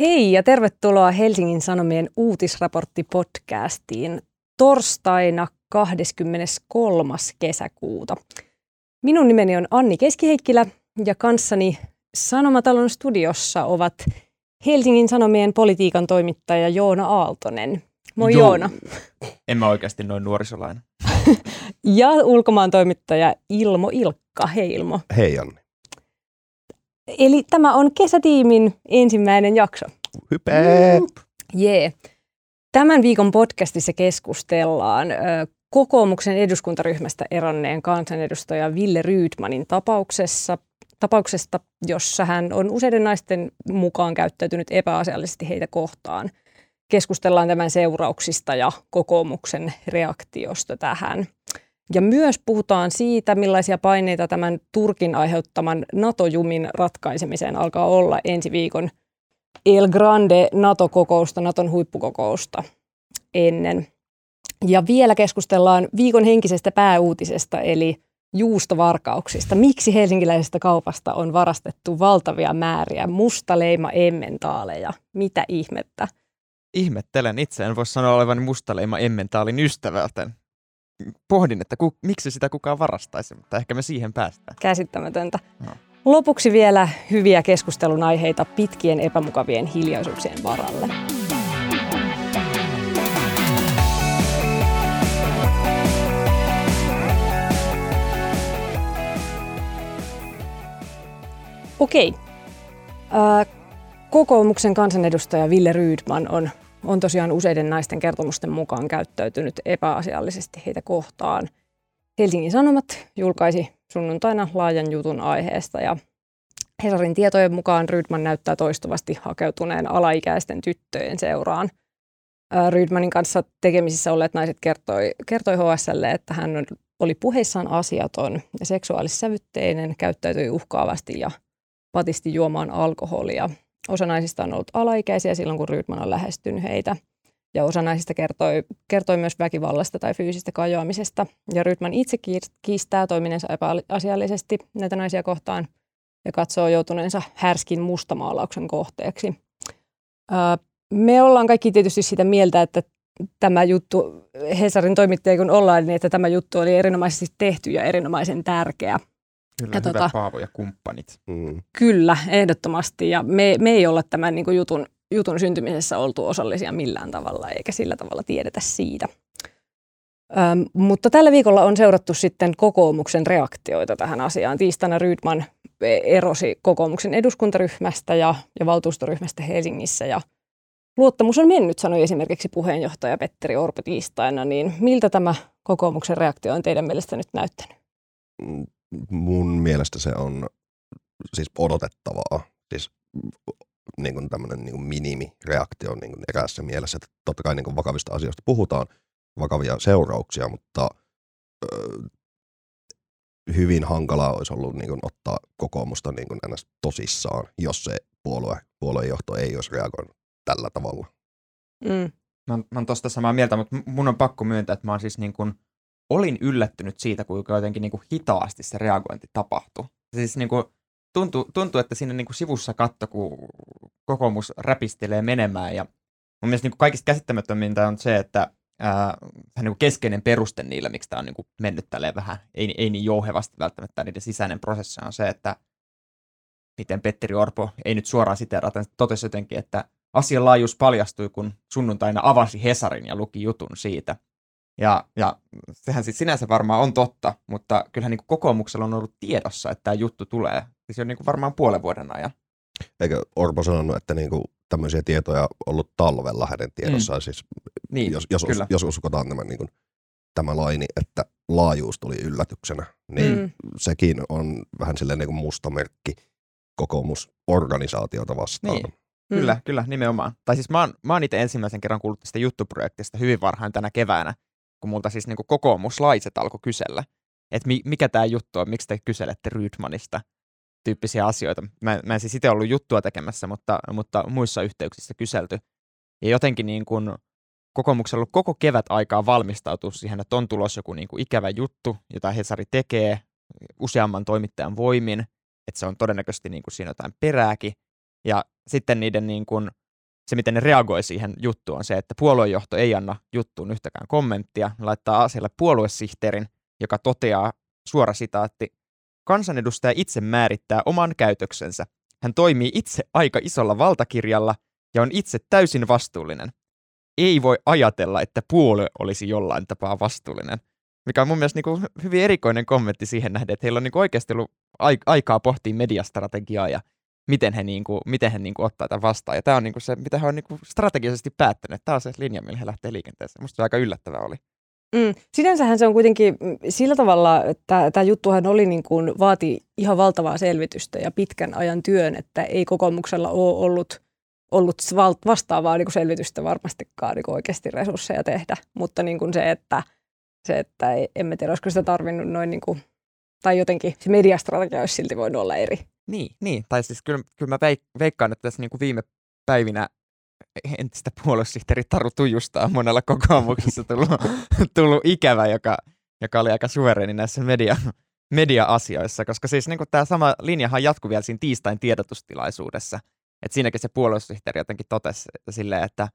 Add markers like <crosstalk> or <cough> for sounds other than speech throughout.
Hei ja tervetuloa Helsingin Sanomien uutisraporttipodcastiin torstaina 23. kesäkuuta. Minun nimeni on Anni Keskiheikkilä ja kanssani Sanomatalon studiossa ovat Helsingin Sanomien politiikan toimittaja Joona Aaltonen. Moi Joo. Joona. En mä oikeasti noin nuorisolainen. <laughs> ja ulkomaan toimittaja Ilmo Ilkka. Hei Ilmo. Hei Anni. Eli tämä on kesätiimin ensimmäinen jakso. Hype! Jee. Yeah. Tämän viikon podcastissa keskustellaan ö, kokoomuksen eduskuntaryhmästä eronneen kansanedustaja Ville Rydmanin tapauksessa, tapauksesta, jossa hän on useiden naisten mukaan käyttäytynyt epäasiallisesti heitä kohtaan. Keskustellaan tämän seurauksista ja kokoomuksen reaktiosta tähän. Ja myös puhutaan siitä, millaisia paineita tämän Turkin aiheuttaman NATO-jumin ratkaisemiseen alkaa olla ensi viikon El Grande NATO-kokousta, NATOn huippukokousta ennen. Ja vielä keskustellaan viikon henkisestä pääuutisesta, eli juustovarkauksista. Miksi helsinkiläisestä kaupasta on varastettu valtavia määriä mustaleima emmentaaleja? Mitä ihmettä? Ihmettelen itse, en voi sanoa olevan mustaleima emmentaalin ystävä, joten pohdin, että ku, miksi sitä kukaan varastaisi, mutta ehkä me siihen päästään. Käsittämätöntä. No. Lopuksi vielä hyviä keskustelun aiheita pitkien epämukavien hiljaisuuksien varalle. Okei. Äh, kokoomuksen kansanedustaja Ville Rydman on on tosiaan useiden naisten kertomusten mukaan käyttäytynyt epäasiallisesti heitä kohtaan. Helsingin Sanomat julkaisi sunnuntaina laajan jutun aiheesta ja Hesarin tietojen mukaan Rydman näyttää toistuvasti hakeutuneen alaikäisten tyttöjen seuraan. Rydmanin kanssa tekemisissä olleet naiset kertoi, kertoi HSlle, että hän oli puheissaan asiaton ja seksuaalissävytteinen, käyttäytyi uhkaavasti ja patisti juomaan alkoholia. Osa naisista on ollut alaikäisiä silloin, kun Rydman on lähestynyt heitä. Ja osa naisista kertoi, kertoi myös väkivallasta tai fyysistä kajoamisesta. Ja Rydman itse kiistää toiminensa epäasiallisesti näitä naisia kohtaan ja katsoo joutuneensa härskin mustamaalauksen kohteeksi. Me ollaan kaikki tietysti sitä mieltä, että tämä juttu, Hesarin toimittaja kun ollaan, niin että tämä juttu oli erinomaisesti tehty ja erinomaisen tärkeä. Kyllä, ja hyvä tota, Paavo ja kumppanit. Mm. Kyllä, ehdottomasti. Ja me, me ei olla tämän niin kuin jutun, jutun syntymisessä oltu osallisia millään tavalla, eikä sillä tavalla tiedetä siitä. Öm, mutta tällä viikolla on seurattu sitten kokoomuksen reaktioita tähän asiaan. Tiistaina Rydman erosi kokoomuksen eduskuntaryhmästä ja, ja valtuustoryhmästä Helsingissä ja luottamus on mennyt, sanoi esimerkiksi puheenjohtaja Petteri Orpo tiistaina. Niin miltä tämä kokoomuksen reaktio on teidän mielestä nyt näyttänyt? Mun mielestä se on siis odotettavaa. Siis niin kuin tämmöinen niin kuin minimireaktio niin kuin eräässä mielessä, että totta kai niin kuin vakavista asioista puhutaan, vakavia seurauksia, mutta ö, hyvin hankalaa olisi ollut niin kuin ottaa kokoomusta niin kuin ns. tosissaan, jos se puolue, puoluejohto ei olisi reagoinut tällä tavalla. Mm. Mä mä oon tosta samaa mieltä, mutta mun on pakko myöntää, että mä oon siis niin kuin – olin yllättynyt siitä, kuinka jotenkin niin kuin hitaasti se reagointi tapahtui. Siis niin kuin, tuntui, tuntui, että siinä niin kuin sivussa katto, kun kokoomus räpistelee menemään. Ja mun mielestä niin kuin kaikista käsittämättömintä on se, että ää, niin kuin keskeinen peruste niillä, miksi tämä on niin kuin mennyt tälleen vähän, ei, ei niin jouhevasti välttämättä niiden sisäinen prosessi on se, että miten Petteri Orpo, ei nyt suoraan siteerata, totesi jotenkin, että asian laajuus paljastui, kun sunnuntaina avasi Hesarin ja luki jutun siitä. Ja, ja sehän siis sinänsä varmaan on totta, mutta kyllähän niin kuin kokoomuksella on ollut tiedossa, että tämä juttu tulee. Siis jo niin kuin varmaan puolen vuoden ajan. Eikö Orpo sanonut, että niin kuin tämmöisiä tietoja ollut talvella hänen tiedossaan? Mm. Siis, niin, jos, jos, kyllä. jos uskotaan tämä, niin kuin, tämä laini, että laajuus tuli yllätyksenä, niin mm. sekin on vähän silleen niin kuin musta merkki kokoomusorganisaatiota vastaan. Niin. Mm. Kyllä, kyllä, nimenomaan. Tai siis mä oon, mä oon itse ensimmäisen kerran kuullut tästä juttuprojektista hyvin varhain tänä keväänä, kun multa siis niin kuin kokoomuslaiset alkoi kysellä, että mi- mikä tämä juttu on, miksi te kyselette Rydmanista tyyppisiä asioita. Mä, mä en siis itse ollut juttua tekemässä, mutta, mutta muissa yhteyksissä kyselty. Ja jotenkin niin kuin kokoomuksella ollut koko kevät aikaa valmistautua siihen, että on tulos joku niin kuin ikävä juttu, jota Hesari tekee useamman toimittajan voimin, että se on todennäköisesti niin kuin siinä jotain perääkin. Ja sitten niiden niin kuin se, miten ne reagoi siihen juttuun, on se, että puoluejohto ei anna juttuun yhtäkään kommenttia. Ne laittaa asialle puoluesihteerin, joka toteaa, suora sitaatti, kansanedustaja itse määrittää oman käytöksensä. Hän toimii itse aika isolla valtakirjalla ja on itse täysin vastuullinen. Ei voi ajatella, että puolue olisi jollain tapaa vastuullinen. Mikä on mun mielestä niin kuin hyvin erikoinen kommentti siihen nähden, että heillä on niin kuin oikeasti ollut aikaa pohtia mediastrategiaa ja miten he, niin kuin, miten he niin kuin ottaa tämän vastaan. Ja tämä on niin kuin se, mitä he on niin kuin strategisesti päättäneet. Tämä on se linja, millä he lähtee liikenteeseen. Musta se aika yllättävää oli. Mm. Sinänsähän se on kuitenkin sillä tavalla, että tämä juttuhan oli niin kuin, vaati ihan valtavaa selvitystä ja pitkän ajan työn, että ei kokoomuksella ole ollut, ollut vastaavaa niin kuin selvitystä varmastikaan niin kuin oikeasti resursseja tehdä. Mutta niin kuin se, että, se, että emme tiedä, olisiko sitä tarvinnut noin niin kuin, tai jotenkin se mediastrategia olisi silti voinut olla eri. Niin, niin. tai siis kyllä, kyllä mä veikkaan, että tässä niin kuin viime päivinä entistä puoluesihteeri Taru Tujusta on monella kokoomuksessa <laughs> tullut, tullut ikävä, joka, joka oli aika suvereeni näissä media, media-asioissa, koska siis niin tämä sama linjahan jatkuu vielä siinä tiistain tiedotustilaisuudessa. Et siinäkin se puoluesihteeri jotenkin totesi silleen, että,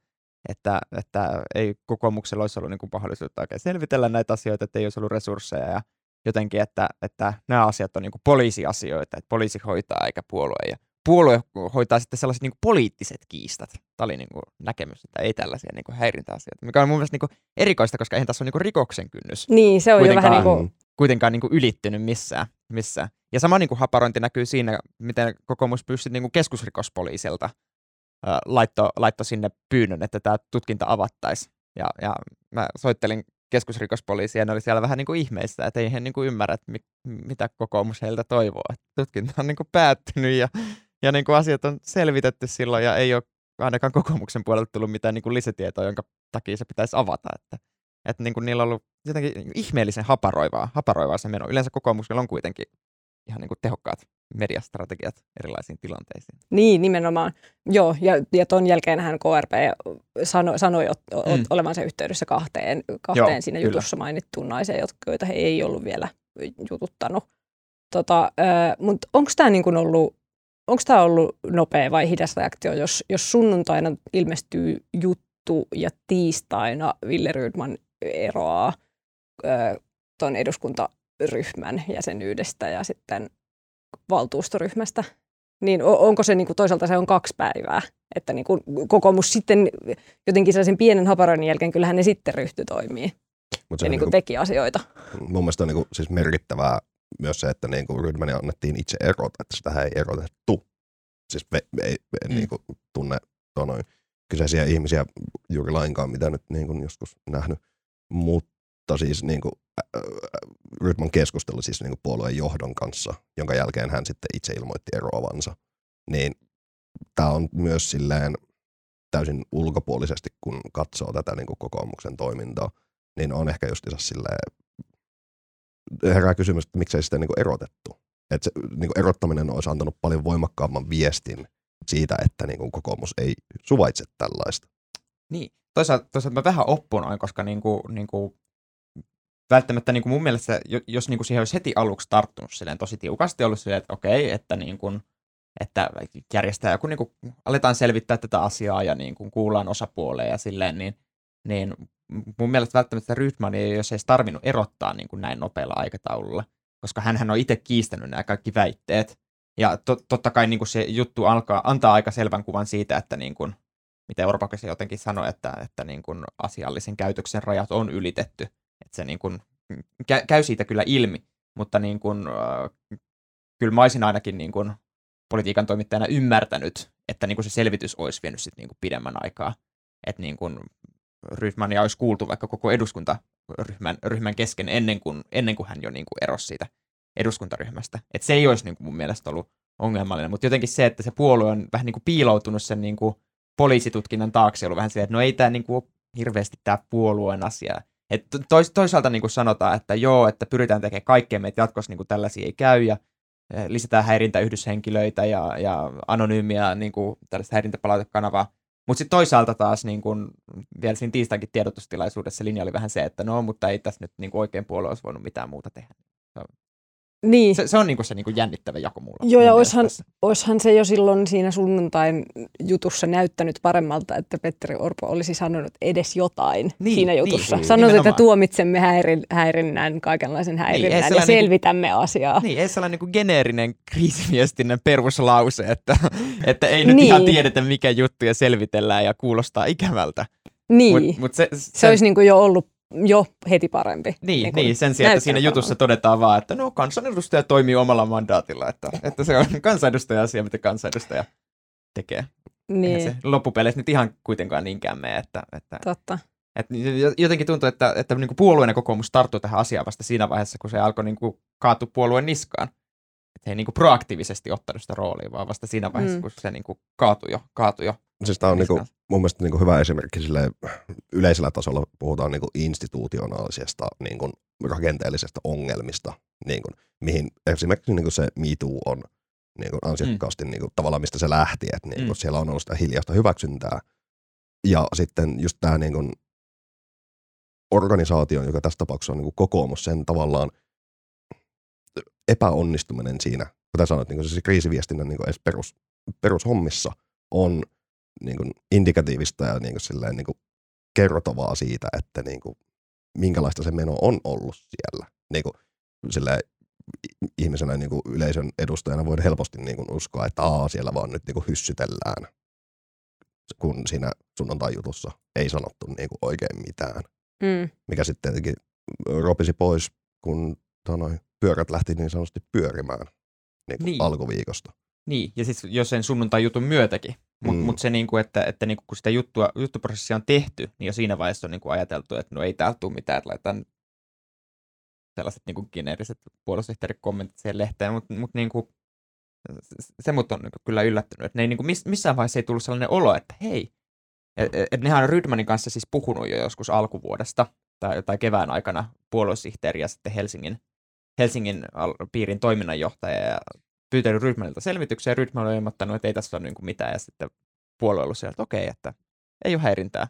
että, että ei kokoomuksella olisi ollut niin kuin mahdollisuutta oikein selvitellä näitä asioita, että ei olisi ollut resursseja ja jotenkin, että, että nämä asiat on niin kuin poliisiasioita, että poliisi hoitaa eikä puolue. Ja puolue hoitaa sitten sellaiset niin kuin poliittiset kiistat. Tämä oli niin kuin näkemys, että ei tällaisia niin kuin häirintäasioita, mikä on mun mielestä niin kuin erikoista, koska eihän tässä ole niin kuin rikoksen kynnys. Niin, se on jo vähän niin kuin... Kuitenkaan niin kuin ylittynyt missään, missään. Ja sama niin kuin haparointi näkyy siinä, miten kokoomus pyysi niin kuin keskusrikospoliisilta äh, laitto, laitto sinne pyynnön, että tämä tutkinta avattaisi. Ja, ja mä soittelin keskusrikospoliisi ja ne oli siellä vähän niin kuin ihmeissä, että ei he niin kuin ymmärrä, että mi- mitä kokoomus heiltä toivoo. Että tutkinta on niin kuin päättynyt ja, ja niin kuin asiat on selvitetty silloin ja ei ole ainakaan kokoomuksen puolelta tullut mitään niin kuin lisätietoa, jonka takia se pitäisi avata. Että, että niin kuin niillä on ollut jotenkin ihmeellisen haparoivaa, haparoivaa se meno. Yleensä kokoomuksella on kuitenkin ihan niin kuin tehokkaat mediastrategiat erilaisiin tilanteisiin. Niin, nimenomaan. Joo, ja, ja ton jälkeen hän KRP sano, sanoi ot, ot, mm. olevansa yhteydessä kahteen, kahteen Joo, siinä kyllä. jutussa mainittuun naiseen, joita he ei ollut vielä jututtanut. Tota, Mutta onko tämä niin ollut, ollut nopea vai hidas reaktio, jos, jos sunnuntaina ilmestyy juttu ja tiistaina Ville Rydman eroaa tuon eduskuntaryhmän jäsenyydestä ja sitten valtuustoryhmästä, niin onko se niin kuin toisaalta se on kaksi päivää, että niin kuin kokoomus sitten jotenkin sellaisen pienen haparoinnin jälkeen kyllähän ne sitten ryhtyi toimii Mut se ja niin kuin teki asioita. Mun mielestä on niin kuin, siis merkittävää myös se, että niin kuin Rydmania annettiin itse erota, että sitä ei erotettu. Siis me, me ei me, mm. niin kuin, tunne noin kyseisiä ihmisiä juuri lainkaan, mitä nyt niin kuin joskus nähnyt, mutta siis niin kuin, Rydman keskusteli siis niin puolueen johdon kanssa, jonka jälkeen hän sitten itse ilmoitti eroavansa. Niin tämä on myös silleen täysin ulkopuolisesti, kun katsoo tätä niin kokoomuksen toimintaa, niin on ehkä just silleen, herää kysymys, että miksei sitä niin erotettu. Että se niin erottaminen olisi antanut paljon voimakkaamman viestin siitä, että niin kokoomus ei suvaitse tällaista. Niin, toisaalta, toisaalta mä vähän oppunoin, koska niin kuin, niin kuin välttämättä niin kuin mun mielestä, jos niin kuin siihen olisi heti aluksi tarttunut silleen tosi tiukasti, ollut silleen, että okei, että, niin kuin, että järjestää joku, niin kuin, aletaan selvittää tätä asiaa ja niin kuin kuullaan osapuoleen ja silleen, niin, niin mun mielestä välttämättä Rydman ei olisi edes tarvinnut erottaa niin kuin näin nopealla aikataululla, koska hän on itse kiistänyt nämä kaikki väitteet. Ja to, totta kai niin kuin se juttu alkaa, antaa aika selvän kuvan siitä, että niin kuin, mitä Euroopan jotenkin sanoi, että, että niin kuin asiallisen käytöksen rajat on ylitetty että se niin kuin, kä- käy siitä kyllä ilmi, mutta niin kuin, äh, kyllä mä olisin ainakin niin kuin, politiikan toimittajana ymmärtänyt, että niin kuin se selvitys olisi vienyt sit niin kuin pidemmän aikaa. Että niin kuin Ryhmäniä olisi kuultu vaikka koko eduskuntaryhmän ryhmän kesken ennen kuin, ennen kuin hän jo niin kuin erosi siitä eduskuntaryhmästä. Että se ei olisi niin kuin mun mielestä ollut ongelmallinen, mutta jotenkin se, että se puolue on vähän niin kuin piiloutunut sen niin kuin poliisitutkinnan taakse, ollut vähän se, että no ei tämä niin kuin hirveästi tämä puolueen asia, et tois, toisaalta niin kuin sanotaan, että joo, että pyritään tekemään kaikkea, että jatkossa niin kuin tällaisia ei käy ja eh, lisätään häirintäyhdyshenkilöitä ja, ja anonyymiä niin kuin tällaista häirintäpalautekanavaa. Mutta sitten toisaalta taas niin kun, vielä siinä tiistainkin tiedotustilaisuudessa linja oli vähän se, että no, mutta ei tässä nyt niin oikein puolue olisi voinut mitään muuta tehdä. Niin. Se, se on niinku se niinku jännittävä jako mulla. Joo, ja oishan, oishan se jo silloin siinä sunnuntain jutussa näyttänyt paremmalta, että Petteri Orpo olisi sanonut edes jotain Niin, siinä niin, jutussa. niin, Sanonut, että nimenomaan. tuomitsemme häirin, häirinnän, kaikenlaisen häirinnän ja sellainen niinku- selvitämme asiaa. Niin, ei sellainen niinku geneerinen kriisiviestinnän peruslause, että, että ei nyt Niin. ihan tiedetä mikä juttu ja selvitellään ja kuulostaa ikävältä. Niin, Mut, mut se, se olisi niin kuin jo ollut jo heti parempi. Niin, niin niin, sen sijaan, että siinä jutussa todetaan vaan, että no kansanedustaja toimii omalla mandaatilla, että, että se on <laughs> kansanedustaja asia, mitä kansanedustaja tekee. Eihän Niin, se loppupeleissä nyt ihan kuitenkaan niinkään mene, että, että, totta. että jotenkin tuntuu, että, että niin kuin puolueen kokoomus tarttui tähän asiaan vasta siinä vaiheessa, kun se alkoi niin kuin kaatua puolueen niskaan. Että he ei niin kuin proaktiivisesti ottanut sitä roolia, vaan vasta siinä vaiheessa, Mm. kun se niin kuin kaatui jo. Kaatui jo. Siis tämä on niinku, mun mielestä niinku hyvä esimerkki sille yleisellä tasolla puhutaan niinku institutionaalisesta niinku rakenteellisesta ongelmista, niinku, mihin esimerkiksi niinku se Me Too on niinku ansiokkaasti niinku, tavallaan mistä se lähti, että niinku, Mm. siellä on ollut sitä hiljaista hyväksyntää. Ja sitten just tämä niinku, organisaatio, joka tässä tapauksessa on niinku kokoomus, sen tavallaan epäonnistuminen siinä, kuten sanoit, niin se kriisiviestinnän niin edes perus, perushommissa on niin kuin indikatiivista ja niin kuin silleen, niin kuin kertovaa siitä, että niin kuin, minkälaista se meno on ollut siellä. Niin kuin, silleen, ihmisenä niin kuin yleisön edustajana voin helposti niin kuin uskoa, että aa, siellä vaan nyt niin kuin hyssytellään, kun siinä sunnuntai-jutussa ei sanottu niin kuin oikein mitään Mm. mikä sitten tietenkin ropisi pois, kun tanoi, pyörät lähti niin sanotusti pyörimään niin kuin Niin. alkuviikosta. Niin, ja siis jos sen sunnuntai-jutun myötäkin. Mutta Mm. mut se, niinku, että, että niinku, kun sitä juttua, juttuprosessia on tehty, niin jo siinä vaiheessa on niinku ajateltu, että no ei täältä tule mitään, että laitetaan sellaiset niinku geneeriset puolustusihteerikommentit siihen lehteen, mutta mut niinku, se- se mut on niinku kyllä yllättynyt, että ne ei niinku, miss, missään vaiheessa ei tullut sellainen olo, että hei, että et, et nehän on Rydmanin kanssa siis puhunut jo joskus alkuvuodesta tai, tai kevään aikana puoluesihteeri ja sitten Helsingin, Helsingin piirin toiminnanjohtaja ja pyytänyt Rydmanilta selvityksiä Rydman on ilmoittanut, että ei tässä ole niinku mitään ja sitten puolue ollut siellä, että okei, että ei ole häirintää.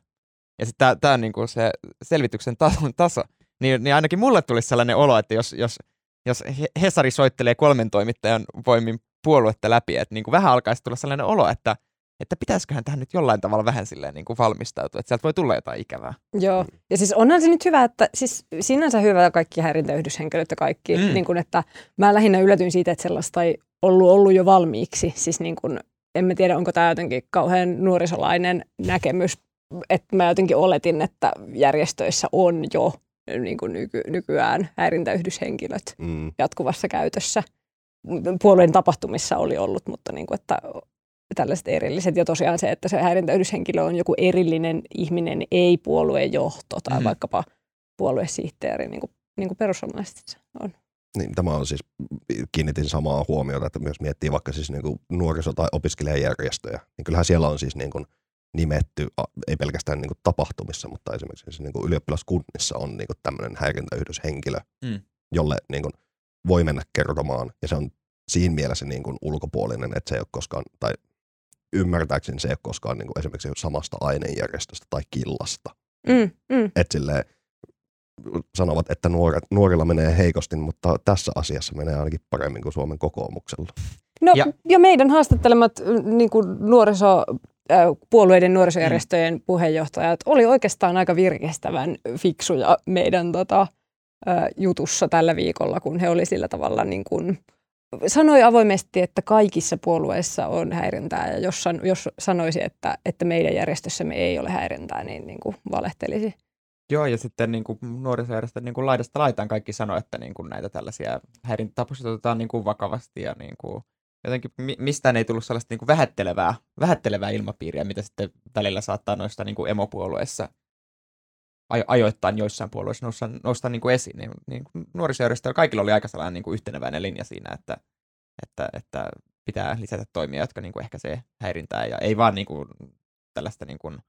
Ja sitten tämä on niinku se selvityksen tason <laughs> taso. Niin, niin ainakin mulle tuli sellainen olo, että jos, jos, jos He- Hesari soittelee kolmen toimittajan voimin puoluetta läpi, että niinku vähän alkaisi tulla sellainen olo, että, että pitäisiköhän tähän nyt jollain tavalla vähän silleen niinku valmistautua, että sieltä voi tulla jotain ikävää. Joo, ja siis onhan se nyt hyvä, että siis sinänsä hyvä kaikki häirintäyhdyshenkilöt ja kaikki, Mm. mm. niin kun, että mä lähinnä yllätyin siitä, että sellaista ei ollut ollut jo valmiiksi, siis niin kun, en mä tiedä, onko tämä jotenkin kauhean nuorisolainen näkemys, että mä jotenkin oletin, että järjestöissä on jo niin kuin nyky, nykyään häirintäyhdyshenkilöt Mm. jatkuvassa käytössä. Puolueen tapahtumissa oli ollut, mutta niin kuin, että tällaiset erilliset. Ja tosiaan se, että se häirintäyhdyshenkilö on joku erillinen ihminen, ei puolueen johto tai mm. vaikkapa puoluesihteeri, niin kuin, niin kuin perussuomalaiset on. Niin, tämä on siis, kiinnitin samaa huomiota, että myös miettii vaikka siis niin kuin nuoriso- tai opiskelijajärjestöjä, niin kyllähän siellä on siis niin kuin nimetty, ei pelkästään niin kuin tapahtumissa, mutta esimerkiksi siis niin kuin ylioppilaskunnissa on niin kuin tämmöinen häirintäyhdyshenkilö, Mm. jolle niin kuin voi mennä kertomaan, ja se on siinä mielessä niin kuin ulkopuolinen, että se ei ole koskaan, tai ymmärtääkseni se ei ole koskaan niin kuin esimerkiksi samasta ainejärjestöstä tai killasta. Mm, mm. Että silleen, sanovat, että nuoret, nuorilla menee heikosti, mutta tässä asiassa menee ainakin paremmin kuin Suomen kokoomuksella. No, Ja- ja, meidän haastattelemat niin kuin nuoriso, äh, puolueiden nuorisojärjestöjen mm. puheenjohtajat oli oikeastaan aika virkistävän fiksuja meidän tota, äh, jutussa tällä viikolla, kun he oli sillä tavalla niin kuin, sanoi avoimesti, että kaikissa puolueissa on häirintää ja jos, san, jos sanoisi, että, että meidän järjestössämme ei ole häirintää, niin, niin kuin valehtelisi. Joo, ja sitten niin kuin nuorisojärjestöt niin kuin laidasta laitaan kaikki sanoo, että niin kuin näitä tällaisia häirintätapauksia otetaan niin kuin vakavasti ja niin kuin, jotenkin mi- mistään ei tullut sellaista niin kuin vähättelevää, vähättelevää ilmapiiriä, mitä sitten välillä saattaa noista niin kuin emopuolueissa ajoittain joissain puolueissa nousta, nousta niin kuin esiin. Niin, niin nuorisojärjestöillä kaikilla oli aika sellainen niin kuin yhteneväinen linja siinä, että, että, että pitää lisätä toimia, jotka niin kuin ehkäisee häirintää ja ei vaan niin kuin tällaista niin kuin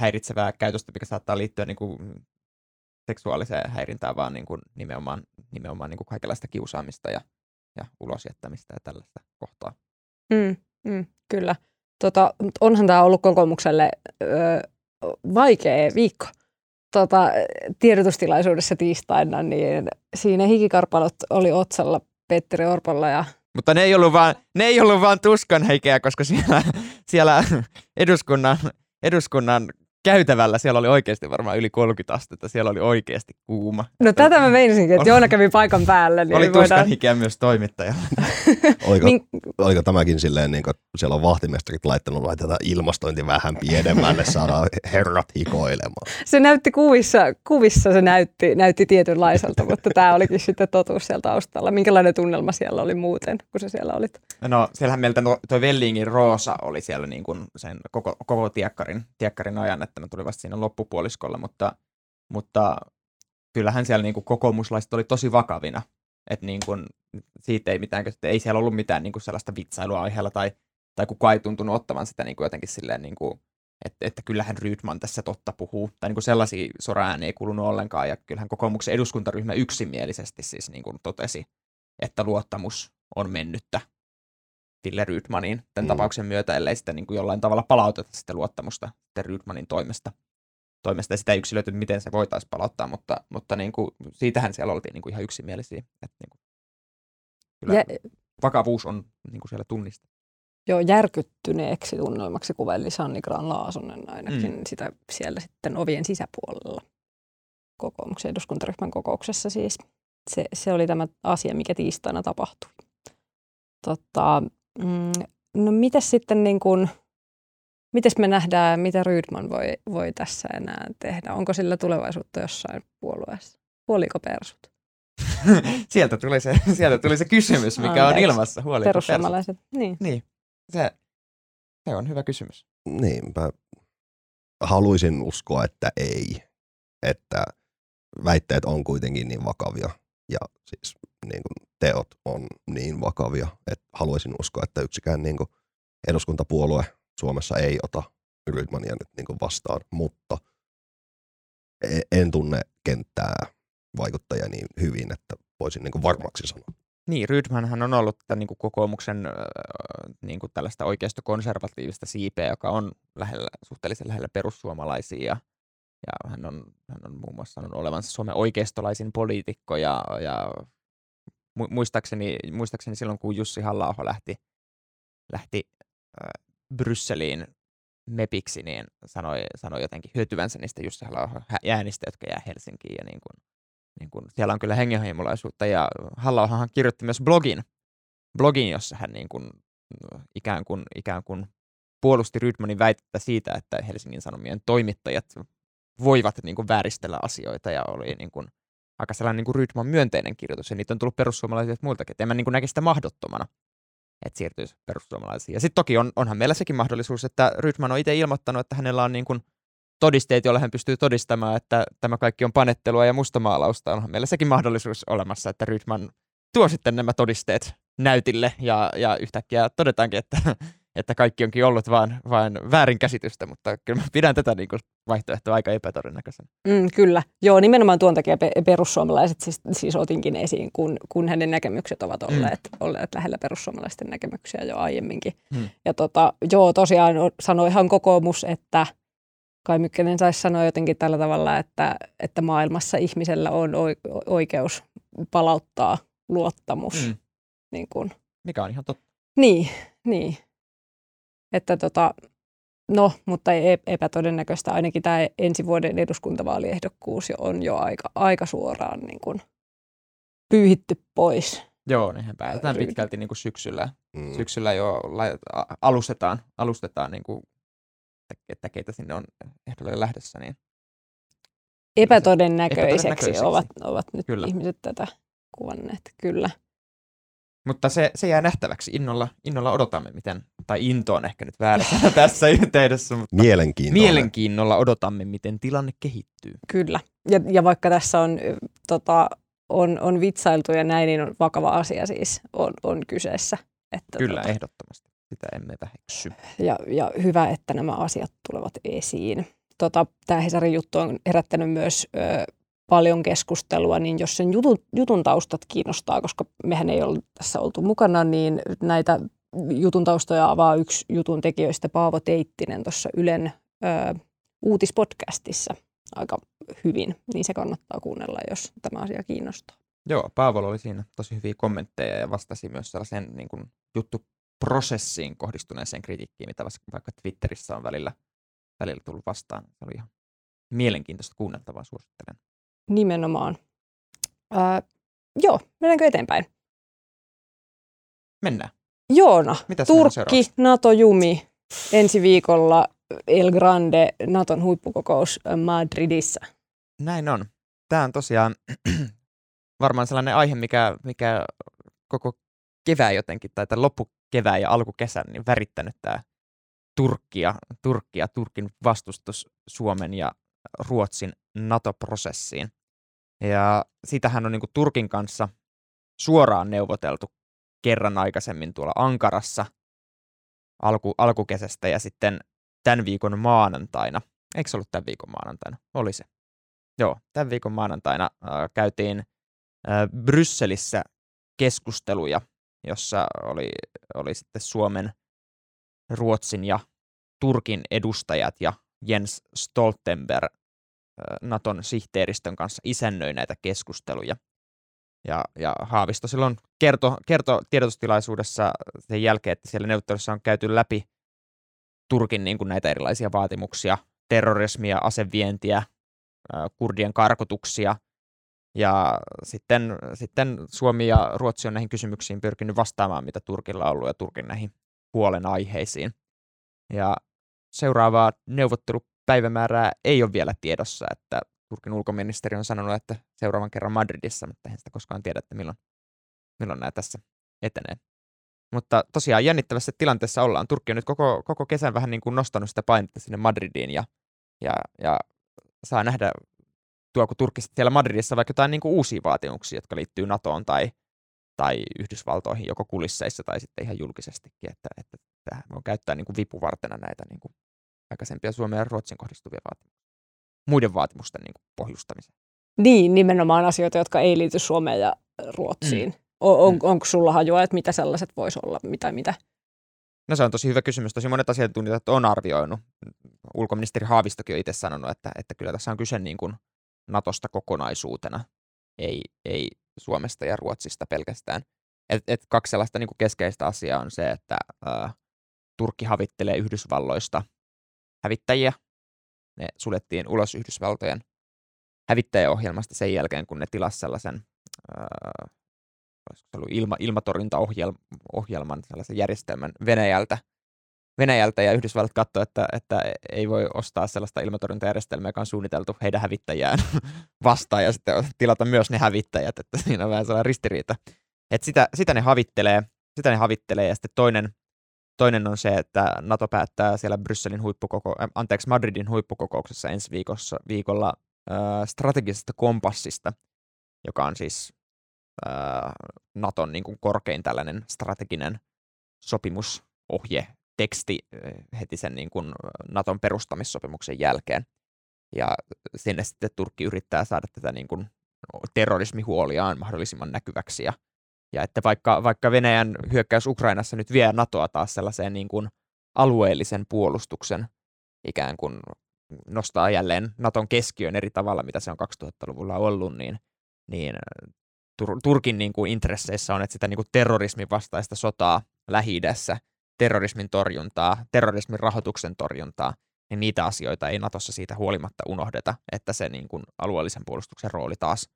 häiritsevää käytöstä, mikä saattaa liittyä niin kuin seksuaaliseen häirintään, vaan niin kuin nimenomaan, nimenomaan niin kuin kaikenlaista kiusaamista ja, ja ulosjättämistä ja tällaista kohtaa. Mm, mm, kyllä. Tota, onhan tämä ollut kokoomukselle vaikea viikko. tota, tiedotustilaisuudessa tiistaina, niin siinä hikikarpalot oli otsalla Petteri Orpolla ja Mutta ne ei ollut vaan, ne ei ollut vaan tuskan heikeä, koska siellä, siellä eduskunnan, eduskunnan käytävällä siellä oli oikeasti varmaan yli 30 astetta. Siellä oli oikeasti kuuma. No tätä mä meinasinkin, että Joona kävi paikan päällä. Niin oli voidaan... tuskan hikeä myös toimittajalla. <laughs> Oliko, Min- oliko tämäkin silleen, niin kuin siellä on vahtimestarit laittanut, laitetaan ilmastointi vähän pienemmälle, saadaan herrat hikoilemaan. Se näytti kuvissa, kuvissa se näytti, näytti tietynlaiselta, mutta tämä olikin sitten totuus siellä taustalla. Minkälainen tunnelma siellä oli muuten, kun se siellä olit? No, siellähän meiltä toi Vellingin Roosa oli siellä niin kuin sen koko, koko tiekkarin, tiekkarin ajan, että ne tuli vasta siinä loppupuoliskolla, mutta, mutta kyllähän siellä niin kuin kokoomuslaiset oli tosi vakavina. Että niin kuin, siitä ei mitään, että ei siellä ollut mitään niin kuin sellaista vitsailua aiheella tai, tai kukaan ei tuntunut ottavan sitä niin kuin jotenkin silleen, niin kuin, että, että kyllähän Rydman tässä totta puhuu. Tai niin kuin sellaisia soraääniä ei kuulunut ollenkaan ja kyllähän kokoomuksen eduskuntaryhmä yksimielisesti siis niin kuin totesi, että luottamus on mennyttä Ville Rydmaniin tämän Mm. tapauksen myötä, ellei sitten niin kuin jollain tavalla palauteta sitä luottamusta sitten Rydmanin toimesta. toimesta. Ja sitä ei yksilöity, miten se voitaisiin palauttaa, mutta, mutta niin kuin, siitähän siellä oltiin niin kuin ihan yksimielisiä. Että niin kuin, kyllä Ja, vakavuus on niin kuin siellä tunnistettu. jo järkyttyneeksi tunnelmaksi kuvaili Sanni Gran Laasonen ainakin mm. sitä siellä sitten ovien sisäpuolella kokoomuksen eduskuntaryhmän kokouksessa siis. Se, se oli tämä asia, mikä tiistaina tapahtui. Tota, mm, no mitäs sitten niin kuin, mites me nähdään, mitä Rydman voi, voi tässä enää tehdä? Onko sillä tulevaisuutta jossain puolueessa? Huoliko persut? <laughs> sieltä, tuli se, sieltä tuli se kysymys, mikä on Anteeksi. ilmassa. Huoliko persut? Perussuomalaiset, niin. Niin, se, se on hyvä kysymys. Niin, mä haluaisin uskoa, että ei. Että väitteet on kuitenkin niin vakavia ja siis niin kuin teot on niin vakavia, että haluaisin uskoa, että yksikään niin kuin eduskuntapuolue Suomessa ei ota Rydmania nyt niin kuin vastaan, mutta e- en tunne kenttää vaikuttajia niin hyvin, että voisin niin kuin varmaksi sanoa. Niin, Rydmanhan on ollut tämän, niin kuin kokoomuksen niin kuin tällaista oikeistokonservatiivista siipeä, joka on lähellä, suhteellisen lähellä perussuomalaisia. Ja, ja hän, on, hän on muun muassa sanonut olevansa Suomen oikeistolaisin poliitikko. Ja, ja mu- muistaakseni, muistaakseni silloin, kun Jussi halla lähti, lähti äh, Brysseliin mepiksi, niin sanoi, sanoi jotenkin hyötyvänsä niistä Jussi halla äänistä, jotka jää Helsinkiin. Ja niin kuin, niin kuin, siellä on kyllä hengenheimolaisuutta ja halla kirjoitti myös blogin, blogin jossa hän niin kuin, ikään, kuin, ikään kuin puolusti Rydmanin väitettä siitä, että Helsingin Sanomien toimittajat voivat niin kuin, vääristellä asioita ja oli niin kuin, aika sellainen niin kuin Rydman myönteinen kirjoitus ja niitä on tullut perussuomalaisilta muiltakin. että En mä niin kuin, näkisi sitä mahdottomana, että siirtyisi perussuomalaisiin. Ja sitten toki on, onhan meillä sekin mahdollisuus, että Rydman on itse ilmoittanut, että hänellä on niin kuin, todisteet, joilla hän pystyy todistamaan, että tämä kaikki on panettelua ja mustamaalausta. Onhan meillä sekin mahdollisuus olemassa, että Rydman tuo sitten nämä todisteet näytille ja, ja yhtäkkiä todetaankin, että, että kaikki onkin ollut vain, vain väärinkäsitystä, mutta kyllä mä pidän tätä niin kuin vaihtoehtoa aika epätodennäköisenä. Mm, kyllä. Joo, nimenomaan tuon takia pe- perussuomalaiset siis, siis otinkin esiin, kun, kun hänen näkemykset ovat olleet, mm. olleet lähellä perussuomalaisten näkemyksiä jo aiemminkin. Mm. Ja tota, joo, tosiaan sanoihan kokoomus, että Kai Mykkänen saisi sanoa jotenkin tällä tavalla, että, että maailmassa ihmisellä on oi- oikeus palauttaa luottamus. Mm. Niin, kuin. Mikä on ihan totta. niin, niin. Että tota, no, mutta ei epätodennäköistä. Ainakin tämä ensi vuoden eduskuntavaaliehdokkuus jo on jo aika, aika suoraan niin kuin pyyhitty pois. Joo, nehän päätetään pitkälti niin kuin syksyllä. Mm. Syksyllä jo alustetaan, alustetaan niin kuin, että, että keitä sinne on ehdolle lähdössä. Niin. Epätodennäköiseksi, Epätodennäköiseksi. ovat, ovat nyt Kyllä. ihmiset tätä kuvanneet. Kyllä. Mutta se, se jää nähtäväksi. Innolla, innolla odotamme, miten, tai into on ehkä nyt väärä <laughs> tässä yhteydessä, mutta Mielenkiintoinen. mielenkiinnolla odotamme, miten tilanne kehittyy. Kyllä. Ja, ja vaikka tässä on, tota, on, on vitsailtu ja näin, niin on vakava asia siis on, on kyseessä. Että, Kyllä, tota, ehdottomasti. Sitä emme väheksy. ja, ja hyvä, että nämä asiat tulevat esiin. Tota, Tämä Hesarin juttu on herättänyt myös ö, paljon keskustelua, niin jos sen jutun, jutun taustat kiinnostaa, koska mehän ei ole tässä oltu mukana, niin näitä jutun taustoja avaa yksi jutun tekijöistä Paavo Teittinen tuossa Ylen ö, uutispodcastissa. aika hyvin, niin se kannattaa kuunnella, jos tämä asia kiinnostaa. Joo, Paavolo oli siinä tosi hyviä kommentteja ja vastasi myös sellaiseen niin kuin, juttuprosessiin kohdistuneeseen kritiikkiin, mitä vaikka Twitterissä on välillä, välillä tullut vastaan. Se oli ihan mielenkiintoista kuunneltavaa, suosittelen. Nimenomaan. Äh, joo, mennäänkö eteenpäin? Mennään. Joona, Mitäs Turkki, NATO Jumi, ensi viikolla El Grande, Naton huippukokous Madridissa. Näin on. Tämä on tosiaan <clears throat> varmaan sellainen aihe, mikä, mikä koko kevään jotenkin, tai tämän loppukevään ja alkukesän, niin värittänyt tämä Turkkia, Turkkia, Turkin vastustus Suomen ja Ruotsin NATO-prosessiin. Ja sitähän on niin kuin Turkin kanssa suoraan neuvoteltu kerran aikaisemmin tuolla Ankarassa alku, alkukesästä ja sitten tämän viikon maanantaina, eikö se ollut tämän viikon maanantaina? Oli se. Joo, tämän viikon maanantaina äh, käytiin äh, Brysselissä keskusteluja, jossa oli, oli sitten Suomen, Ruotsin ja Turkin edustajat ja Jens Stoltenberg Naton sihteeristön kanssa isännöi näitä keskusteluja. Ja, ja Haavisto silloin kertoi kerto tiedotustilaisuudessa sen jälkeen, että siellä neuvottelussa on käyty läpi Turkin niin kuin näitä erilaisia vaatimuksia, terrorismia, asevientiä, kurdien karkotuksia. Ja sitten, sitten Suomi ja Ruotsi on näihin kysymyksiin pyrkinyt vastaamaan, mitä Turkilla on ollut ja Turkin näihin huolenaiheisiin. Ja seuraavaa neuvottelupäivämäärää ei ole vielä tiedossa, että Turkin ulkoministeri on sanonut, että seuraavan kerran Madridissa, mutta eihän sitä koskaan tiedä, että milloin, milloin nämä tässä etenee. Mutta tosiaan jännittävässä tilanteessa ollaan. Turkki on nyt koko, koko kesän vähän niin kuin nostanut sitä painetta sinne Madridiin ja, ja, ja saa nähdä, tuoko Turkki siellä Madridissa vaikka jotain niin kuin uusia vaatimuksia, jotka liittyy NATOon tai, tai Yhdysvaltoihin joko kulisseissa tai sitten ihan julkisestikin, että, että tähän voi käyttää niin kuin vipuvartena näitä niin kuin aikaisempia Suomen ja Ruotsin kohdistuvia vaatimuksia. Muiden vaatimusten niin kuin pohjustamiseen. Niin, nimenomaan asioita, jotka ei liity Suomeen ja Ruotsiin. Mm. On, mm. Onko sulla hajua, että mitä sellaiset voisi olla, mitä mitä? No se on tosi hyvä kysymys. Tosi monet asiantuntijat on arvioinut. Ulkoministeri Haavistokin on itse sanonut, että, että kyllä tässä on kyse niin kuin Natosta kokonaisuutena, ei, ei Suomesta ja Ruotsista pelkästään. Et, et kaksi sellaista niin kuin keskeistä asiaa on se, että ää, Turkki havittelee Yhdysvalloista hävittäjiä. Ne suljettiin ulos Yhdysvaltojen hävittäjäohjelmasta sen jälkeen, kun ne tilasivat sellaisen ää, ilma, ilmatorjuntaohjelman, sellaisen järjestelmän Venäjältä, Venäjältä ja Yhdysvallat katsoi, että, että ei voi ostaa sellaista ilmatorjuntajärjestelmää, joka on suunniteltu heidän hävittäjään <laughs> vastaan ja sitten tilata myös ne hävittäjät, että siinä on vähän sellainen ristiriita. Et sitä, sitä, ne havittelee, sitä ne havittelee ja sitten toinen, toinen on se, että NATO päättää siellä Brysselin huippukoko, äh, anteeksi, Madridin huippukokouksessa ensi viikossa, viikolla äh, strategisesta kompassista, joka on siis Naton niin kuin korkein tällainen strateginen sopimusohje, teksti heti sen niin kuin Naton perustamissopimuksen jälkeen. Ja sinne sitten Turkki yrittää saada tätä niin kuin terrorismihuoliaan mahdollisimman näkyväksi. Ja, ja että vaikka, vaikka Venäjän hyökkäys Ukrainassa nyt vie NATOa taas sellaiseen niin kuin alueellisen puolustuksen ikään kuin nostaa jälleen Naton keskiön eri tavalla, mitä se on 2000-luvulla ollut, niin, niin Tur- Turkin niin kuin intresseissä on, että sitä niin kuin terrorismin vastaista sotaa lähi terrorismin torjuntaa, terrorismin rahoituksen torjuntaa, niin niitä asioita ei Natossa siitä huolimatta unohdeta, että se niin kuin alueellisen puolustuksen rooli taas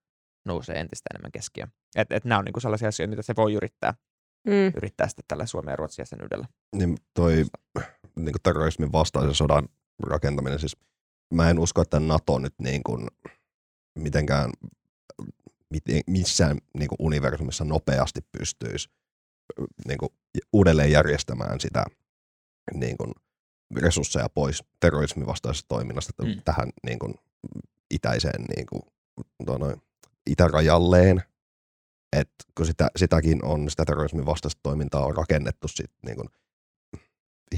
nousee entistä enemmän keskiöön. Et, et nämä on niin kuin sellaisia asioita, mitä se voi yrittää, mm. yrittää sitten tällä Suomen ja Ruotsin jäsenyydellä. Niin toi niin kuin terrorismin vastaisen sodan rakentaminen, siis mä en usko, että NATO nyt niin kuin mitenkään missään niin kuin universumissa nopeasti pystyisi niin kuin, uudelleen järjestämään sitä niin kuin, resursseja pois terrorismin vastaisesta toiminnasta mm. tähän niin kuin, itäiseen niin kuin, noin, itärajalleen. Et kun sitä, sitäkin on, sitä terrorismin vastaista toimintaa on rakennettu sit, niin kuin,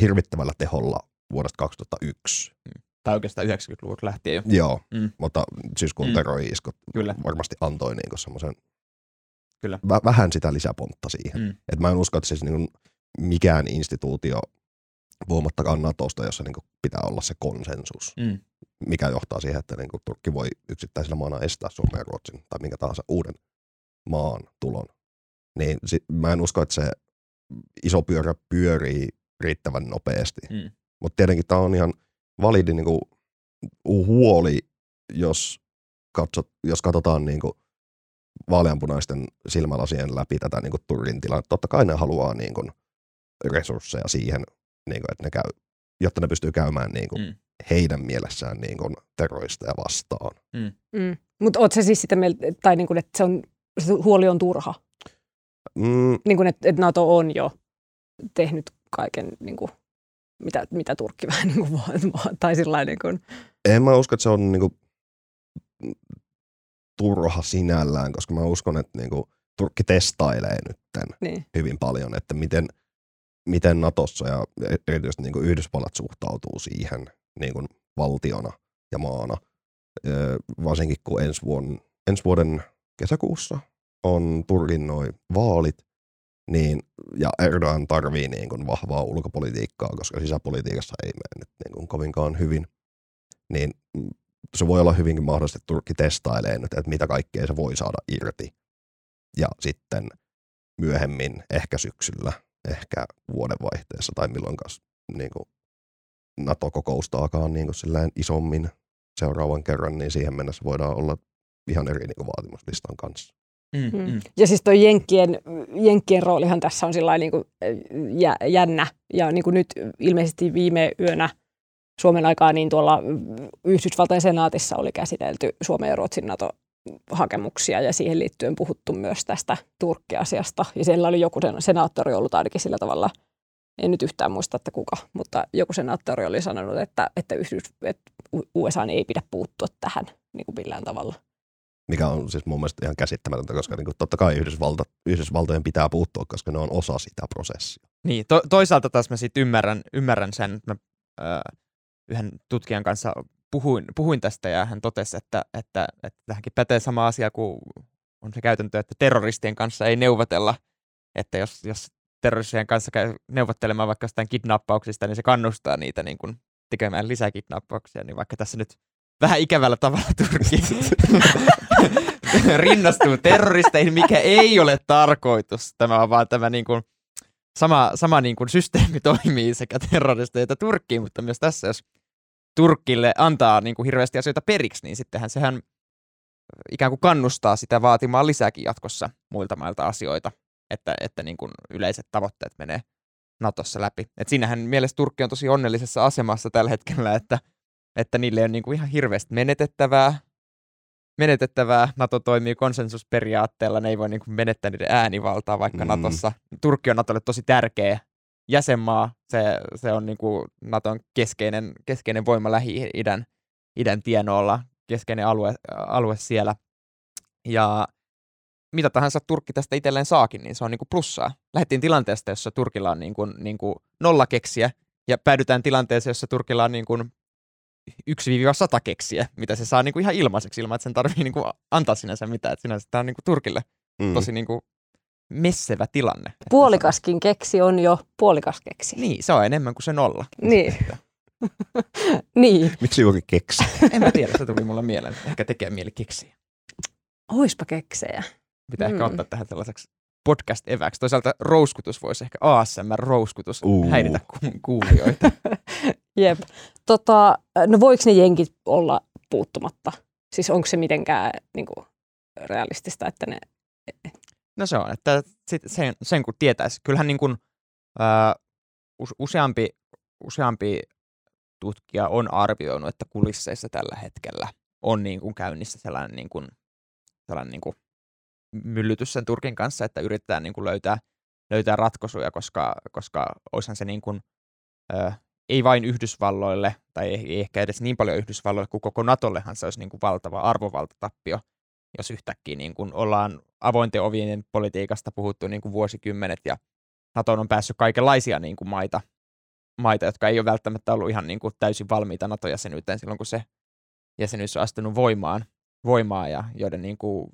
hirvittävällä teholla vuodesta 2001. Mm tai oikeastaan 90-luvulta lähtien jo. Joo, mm. mutta syyskuun mm. terrori-iskut Kyllä. varmasti antoi niinku semmoisen Kyllä. Vä- vähän sitä lisäpontta siihen. Mm. Et mä en usko, että siis niinku mikään instituutio, puhumattakaan Natosta, jossa niinku pitää olla se konsensus. Mm. mikä johtaa siihen, että niin kuin Turkki voi yksittäisellä maana estää Suomen ja Ruotsin tai minkä tahansa uuden maan tulon. Niin sit, mä en usko, että se iso pyörä pyörii riittävän nopeasti. Mm. Mutta tietenkin tämä on ihan validi niin kuin, huoli, jos, katsot, jos katsotaan niin kuin, vaaleanpunaisten silmälasien läpi tätä niin kuin, Turkin tilannetta. Totta kai ne haluaa niin kuin, resursseja siihen, niin kuin, että ne käy, jotta ne pystyy käymään niin kuin, Mm. heidän mielessään niin kuin, terroristeja vastaan. Mm. Mutta oot se siis sitä mieltä, tai niin kuin, että se, on, se huoli on turha? Mm, Niin kuin, että, että NATO on jo tehnyt kaiken, niin kuin, mitä, mitä Turkki <laughs> vähän niin kuin, vaan, tai sillä niin kuin, en mä usko, että se on niin kuin, turha sinällään, koska mä uskon, että niin kuin, Turkki testailee nytten niin. hyvin paljon, että miten, miten Natossa ja erityisesti niin kuin Yhdysvallat suhtautuu siihen niin kuin valtiona ja maana. Varsinkin kun ensi vuoden, ensi vuoden kesäkuussa on Turkin noin vaalit, niin, ja Erdogan tarvii niin kuin vahvaa ulkopolitiikkaa, koska sisäpolitiikassa ei mene nyt niin kuin kovinkaan hyvin, niin se voi olla hyvinkin mahdollista, että Turkki testailee nyt, että mitä kaikkea se voi saada irti. Ja sitten myöhemmin, ehkä syksyllä, ehkä vuodenvaihteessa tai milloinkaan niin kuin NATO kokoustaakaan niin kuin isommin seuraavan kerran, niin siihen mennessä voidaan olla ihan eri niin kuin vaatimuslistan kanssa. Mm. Mm. Mm. Ja siis tuo Jenkkien, Jenkkien roolihan tässä on sillä niin kuin jä, jännä. Ja niin kuin nyt ilmeisesti viime yönä Suomen aikaa niin tuolla Yhdysvaltain senaatissa oli käsitelty Suomen ja Ruotsin NATO-hakemuksia ja siihen liittyen puhuttu myös tästä Turkki-asiasta. Ja siellä oli joku sen- senaattori ollut ainakin sillä tavalla, en nyt yhtään muista, että kuka, mutta joku senaattori oli sanonut, että, että, Yhdys, että USA ei pidä puuttua tähän niin kuin millään tavalla. Mikä on siis mun mielestä ihan käsittämätöntä, koska niin kuin, totta kai Yhdysvalta, Yhdysvaltojen pitää puuttua, koska ne on osa sitä prosessia. Niin, to- toisaalta taas mä sit ymmärrän, ymmärrän sen, että mä ö, yhden tutkijan kanssa puhuin, puhuin tästä ja hän totesi, että, että, että tähänkin pätee sama asia kuin on se käytäntö, että terroristien kanssa ei neuvotella, että jos, jos terroristien kanssa käy neuvottelemaan vaikka jostain kidnappauksista, niin se kannustaa niitä niin kuin tekemään lisää kidnappauksia, niin vaikka tässä nyt vähän ikävällä tavalla Turkki <laughs> rinnastuu terroristeihin, mikä ei ole tarkoitus. Tämä on vaan tämä niin kuin sama, sama niin kuin systeemi toimii sekä terroristeja että Turkkiin, mutta myös tässä, jos Turkille antaa niin kuin hirveästi asioita periksi, niin sittenhän sehän ikään kuin kannustaa sitä vaatimaan lisääkin jatkossa muilta mailta asioita, että, että niin kuin yleiset tavoitteet menee Natossa läpi. Et siinähän mielessä Turkki on tosi onnellisessa asemassa tällä hetkellä, että, että niille on niin kuin ihan hirveästi menetettävää, menetettävää. NATO toimii konsensusperiaatteella, ne ei voi niin kuin menettää niiden äänivaltaa vaikka mm. Natossa. Turkki on Natolle tosi tärkeä jäsenmaa. Se, se on niin kuin Naton keskeinen, keskeinen voima Lähi-idän idän tienoilla, keskeinen alue, alue siellä. Ja mitä tahansa Turkki tästä itselleen saakin, niin se on niin kuin plussaa. Lähdettiin tilanteesta, jossa Turkilla on niin kuin, niin kuin nolla keksiä, ja päädytään tilanteeseen, jossa Turkilla on niin kuin 1-100 keksiä, mitä se saa niin kuin ihan ilmaiseksi, ilman että sen tarvii niin kuin antaa sinänsä mitään. Että sinänsä tämä on niin kuin Turkille Mm. tosi niin kuin messevä tilanne. Puolikaskin keksi on jo puolikas keksi. Se on, niin, se on enemmän kuin se nolla. Niin. <laughs> Niin. Miksi juuri keksi? <laughs> En mä tiedä, se tuli mulle mieleen. Ehkä tekee mieli keksiä. Oispa keksejä. Pitää mm. ehkä Mm. ottaa tähän tällaiseksi podcast-eväksi. Toisaalta rouskutus voisi ehkä ASMR-rouskutus Uu. häiritä ku- kuulijoita. <laughs> Jep. Tota, no voiko ne jenkit olla puuttumatta? Siis onko se mitenkään niin kuin, realistista, että ne... No se on, että sit sen, sen kun tietäisi. Kyllähän niin kuin, ää, use- useampi, useampi tutkija on arvioinut, että kulisseissa tällä hetkellä on niin kuin käynnissä sellainen, niin kuin, sellainen niin kuin myllytys sen Turkin kanssa, että yritetään niin kuin löytää, löytää ratkaisuja, koska, koska olisihan se niin kuin, ää, ei vain Yhdysvalloille, tai ei, ei ehkä edes niin paljon Yhdysvalloille kuin koko Natollehan se olisi niin kuin valtava arvovaltatappio, jos yhtäkkiä niin kuin ollaan avointen ovien politiikasta puhuttu niin kuin vuosikymmenet ja NATOon on päässyt kaikenlaisia niin kuin maita, maita, jotka ei ole välttämättä ollut ihan niin kuin täysin valmiita NATO-jäsenyyteen silloin, kun se jäsenyys on astunut voimaan, voimaan ja joiden niin kuin,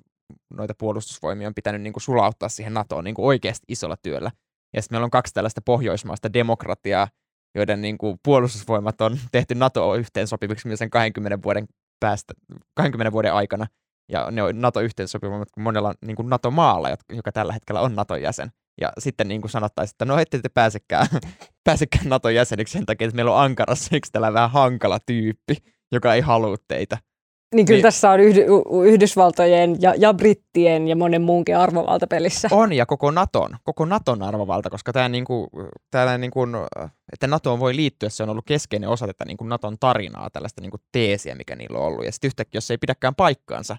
noita puolustusvoimia on pitänyt niin kuin sulauttaa siihen NATOon niin kuin oikeasti isolla työllä. Ja sitten meillä on kaksi tällaista pohjoismaista demokratiaa, joiden niin kuin puolustusvoimat on tehty NATO-yhteensopiviksi sen 20 vuoden päästä, 20 vuoden aikana. Ja ne on NATO-yhteensopivammat kuin monella niin kuin NATO-maalla, joka tällä hetkellä on NATO-jäsen. Ja sitten niin kuin sanottaisiin, että no ette te pääsekään, <laughs> pääsekään NATO-jäseniksi sen takia, että meillä on Ankarassa yksi tällä vähän hankala tyyppi, joka ei halua teitä. Niin kyllä niin, tässä on Yhdy- Yhdysvaltojen ja, ja brittien ja monen muunkin arvovalta pelissä. On ja koko Naton, koko Naton arvovalta, koska tämä niinku, tää niinku, että NATOon voi liittyä, se on ollut keskeinen osa tätä niinku Naton tarinaa, tällaista niinku teesiä, mikä niillä on ollut. Ja sitten yhtäkkiä, jos se ei pidäkään paikkaansa,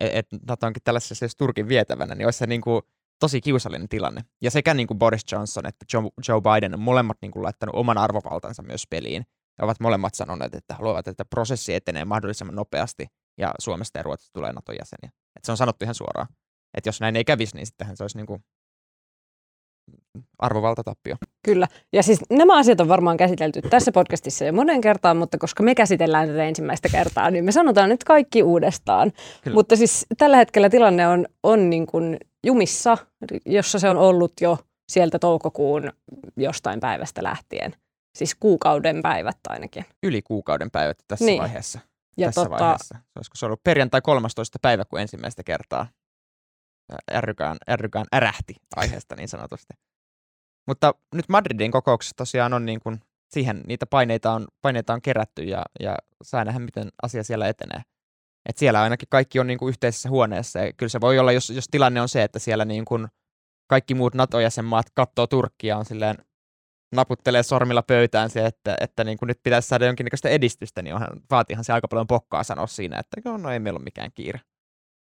että et NATO onkin tällaisessa Turkin vietävänä, niin olisi se niinku tosi kiusallinen tilanne. Ja sekä niinku Boris Johnson että Joe, Joe Biden on molemmat niinku laittanut oman arvovaltansa myös peliin ja ovat molemmat sanoneet, että haluavat, että prosessi etenee mahdollisimman nopeasti ja Suomesta ja Ruotsista tulee NATO-jäseniä. Että se on sanottu ihan suoraan. Että jos näin ei kävisi, niin sittenhän se olisi niin kuin arvovaltatappio. Kyllä. Ja siis nämä asiat on varmaan käsitelty tässä podcastissa jo monen kertaan, mutta koska me käsitellään tätä ensimmäistä kertaa, niin me sanotaan nyt kaikki uudestaan. Kyllä. Mutta siis tällä hetkellä tilanne on, on niin kuin jumissa, jossa se on ollut jo sieltä toukokuun jostain päivästä lähtien. Siis kuukauden päivät ainakin. Yli kuukauden päivät tässä niin. vaiheessa. Ja tässä totta, vaiheessa. Se olisiko se ollut perjantai 13. päivä, kun ensimmäistä kertaa ärrykään, ärrykään ärähti aiheesta niin sanotusti. Mutta nyt Madridin kokouksessa tosiaan on niin kuin, siihen niitä paineita on, paineita on kerätty ja, ja saa nähdä, miten asia siellä etenee. Et siellä ainakin kaikki on niin kuin yhteisessä huoneessa ja kyllä se voi olla, jos, jos tilanne on se, että siellä niin kuin kaikki muut NATO-jäsenmaat katsoo Turkkia on silleen, naputtelee sormilla pöytään se, että, että niin kuin nyt pitäisi saada jonkinnäköistä edistystä, niin onhan, vaatihan se aika paljon pokkaa sanoa siinä, että no, no ei meillä ole mikään kiire.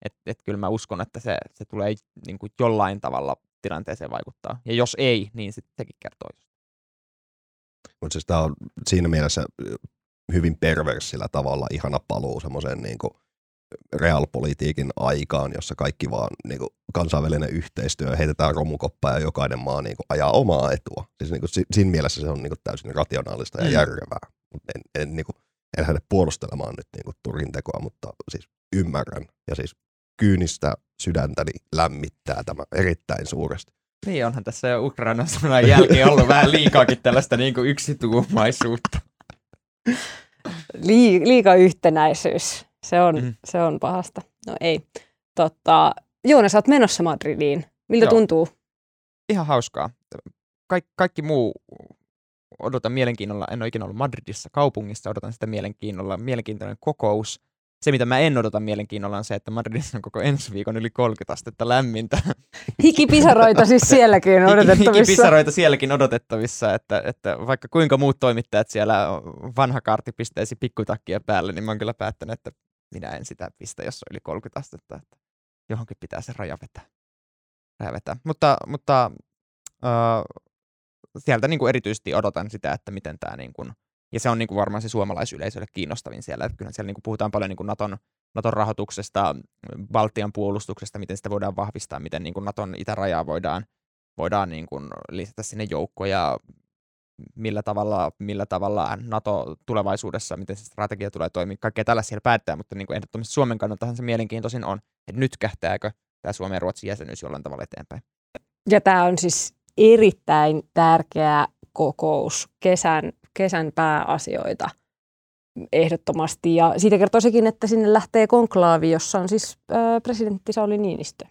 Et, et kyllä mä uskon, että se, se tulee niin kuin jollain tavalla tilanteeseen vaikuttaa. Ja jos ei, niin sitten sekin kertoo. Mutta siis tämä on siinä mielessä hyvin perversillä tavalla ihana paluu semmoiseen niin kuin realpolitiikin aikaan, jossa kaikki vaan niin kuin, kansainvälinen yhteistyö heitetään romukoppaa ja jokainen maa niin kuin, ajaa omaa etua. Siis niin kuin, siinä mielessä se on niin kuin, täysin rationaalista ja mm. järkevää. En, en, niin kuin, en lähde puolustelemaan nyt niin kuin, Turin tekoa, mutta siis ymmärrän ja siis kyynistä sydäntäni lämmittää tämä erittäin suuresti. Niin onhan tässä jo Ukrainan sodan jälkeen ollut vähän liikaakin tällaista niin kuin yksituumaisuutta. liika yhtenäisyys. Se on, mm. se on pahasta. No ei. Totta, Joona, sä oot menossa Madridiin. Miltä Joo. tuntuu? Ihan hauskaa. Kaik, kaikki muu odotan mielenkiinnolla. En ole ikinä ollut Madridissa kaupungissa, odotan sitä mielenkiinnolla. Mielenkiintoinen kokous. Se, mitä mä en odota mielenkiinnolla, on se, että Madridissa on koko ensi viikon yli 30 astetta lämmintä. Hikipisaroita siis sielläkin <laughs> odotettavissa. Hikipisaroita sielläkin odotettavissa, että, että vaikka kuinka muut toimittajat siellä vanha kaarti pistäisi pikkutakkia päälle, niin mä oon kyllä päättänyt, että minä en sitä pistä, jos on yli 30 astetta. Että johonkin pitää se raja vetää. Raja vetää. Mutta, mutta äh, sieltä niin kuin erityisesti odotan sitä, että miten tämä niin kuin, ja se on niin kuin varmaan se suomalaisyleisölle kiinnostavin siellä. Että kyllä siellä niin kuin puhutaan paljon niin kuin Naton, Naton rahoituksesta, Baltian puolustuksesta, miten sitä voidaan vahvistaa, miten niin kuin Naton itärajaa voidaan, voidaan niin kuin lisätä sinne joukkoja, millä tavalla, millä tavalla NATO tulevaisuudessa, miten se strategia tulee toimia, kaikkea tällä siellä päättää, mutta niin kuin ehdottomasti Suomen kannaltahan se mielenkiintoisin on, että nyt kähtääkö tämä Suomen ja Ruotsin jäsenyys jollain tavalla eteenpäin. Ja tämä on siis erittäin tärkeä kokous, kesän, kesän pääasioita ehdottomasti. Ja siitä kertoo sekin, että sinne lähtee konklaavi, jossa on siis äh, presidentti Sauli Niinistö,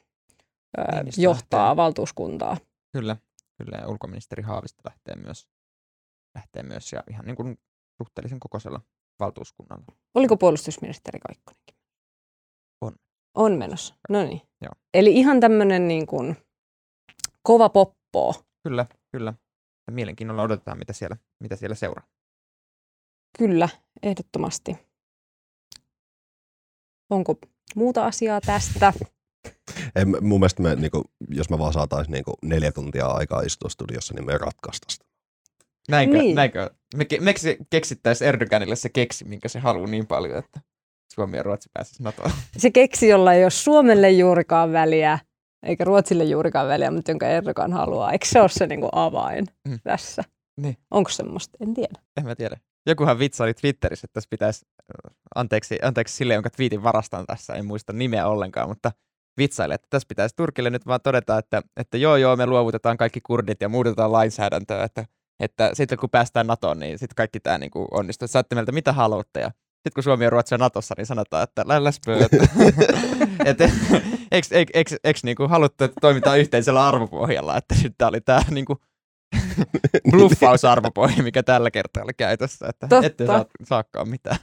äh, Niinistö johtaa lähtee. valtuuskuntaa. Kyllä, kyllä. Ja ulkoministeri Haavisto lähtee myös lähtee myös ja ihan niin kuin suhteellisen kokoisella valtuuskunnalla. Oliko puolustusministeri Kaikkonenkin? On. On menossa, no niin. Joo. Eli ihan tämmöinen niin kuin kova poppo. Kyllä, kyllä. Ja mielenkiinnolla odotetaan, mitä siellä, mitä siellä seuraa. Kyllä, ehdottomasti. Onko muuta asiaa tästä? Ei, mun mielestä me, niin kuin, jos me vaan saataisiin niin neljä tuntia aikaa istua studiossa, niin me ratkaista Näinkö, niin. näinkö? Me, me keksittäisiin Erdoganille se keksi, minkä se haluaa niin paljon, että Suomi ja Ruotsi pääsisi NATOon. Se keksi, jolla ei ole Suomelle juurikaan väliä, eikä Ruotsille juurikaan väliä, mutta jonka Erdogan haluaa. Eikö se ole se niin kuin avain mm. tässä? Niin. Onko semmoista? En tiedä. En mä tiedä. Jokuhan vitsaili Twitterissä, että tässä pitäisi, anteeksi, anteeksi sille, jonka twiitin varastan tässä, en muista nimeä ollenkaan, mutta vitsaille, että tässä pitäisi Turkille nyt vaan todeta, että, että joo joo, me luovutetaan kaikki kurdit ja muutetaan lainsäädäntöä, että että sitten kun päästään NATOon, niin sitten kaikki tämä niin onnistuu. Saatte meiltä mitä haluatte ja sitten kun Suomi on Natossa, niin sanotaan, että läs <laughs> että et, eikö, eikö, eikö, eikö niin kuin haluttu, että toimitaan yhteisellä arvopohjalla, että nyt tämä oli tämä niin kuin <laughs> bluffausarvopohja, mikä tällä kertaa oli käytössä, että Totta. ette saa, saakaan mitään.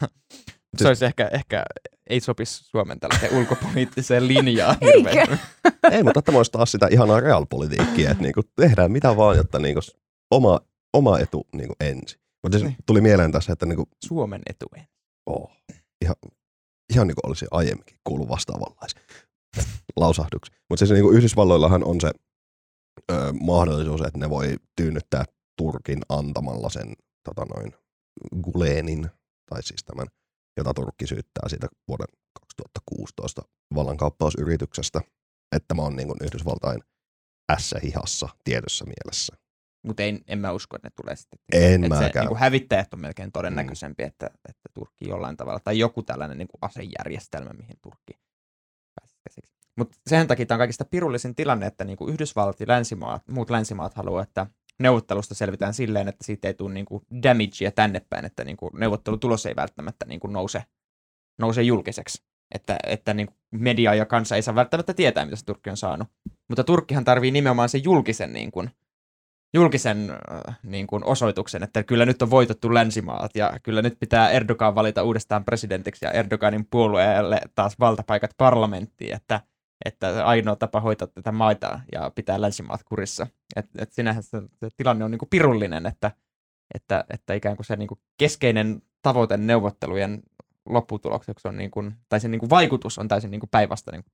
Se olisi ehkä, ehkä ei sopisi Suomen tällaiseen ulkopoliittiseen <laughs> linjaan. Eikö? ei, mutta tämä olisi taas sitä ihanaa realpolitiikkia, että niinku tehdään mitä vaan, jotta niinku oma, oma etu niinku ensin. Mutta niin. tuli mieleen tässä, että niinku, Suomen etu ensin. Oh, ihan, ihan niin kuin olisi aiemminkin kuullut vastaavanlaisia lausahduksia. Mutta siis niin kuin Yhdysvalloillahan on se ö, mahdollisuus, että ne voi tyynnyttää Turkin antamalla sen tota noin, Gulenin, tai siis tämän, jota Turkki syyttää siitä vuoden 2016 vallankauppausyrityksestä, että tämä on niin kuin Yhdysvaltain ässä hihassa tietyssä mielessä. Mutta en, en mä usko, että ne tulee sitten. En että mäkään. Se, niin kuin hävittäjät on melkein todennäköisempi, mm. että, että Turkki jollain tavalla, tai joku tällainen niin kuin asejärjestelmä, mihin Turkki käsiksi. Mutta sen takia tämä on kaikista pirullisin tilanne, että niin kuin Yhdysvallat ja länsimaat, muut länsimaat haluaa, että neuvottelusta selvitään silleen, että siitä ei tule niin kuin damagea tänne päin, että niin kuin neuvottelutulos ei välttämättä niin kuin nouse, nouse julkiseksi. Että, että niin kuin media ja kansa ei saa välttämättä tietää, mitä se Turkki on saanut. Mutta Turkkihan tarvii nimenomaan sen julkisen niin kuin, julkisen äh, niin kuin osoituksen, että kyllä nyt on voitettu länsimaat ja kyllä nyt pitää Erdogan valita uudestaan presidentiksi ja Erdoganin puolueelle taas valtapaikat parlamenttiin, että, että ainoa tapa hoitaa tätä maita ja pitää länsimaat kurissa. Et, et sinähän se, se tilanne on niin kuin pirullinen, että, että, että ikään kuin se niin kuin keskeinen tavoite neuvottelujen lopputulokseksi on, niin kuin, tai se niin kuin vaikutus on täysin niin kuin päinvastainen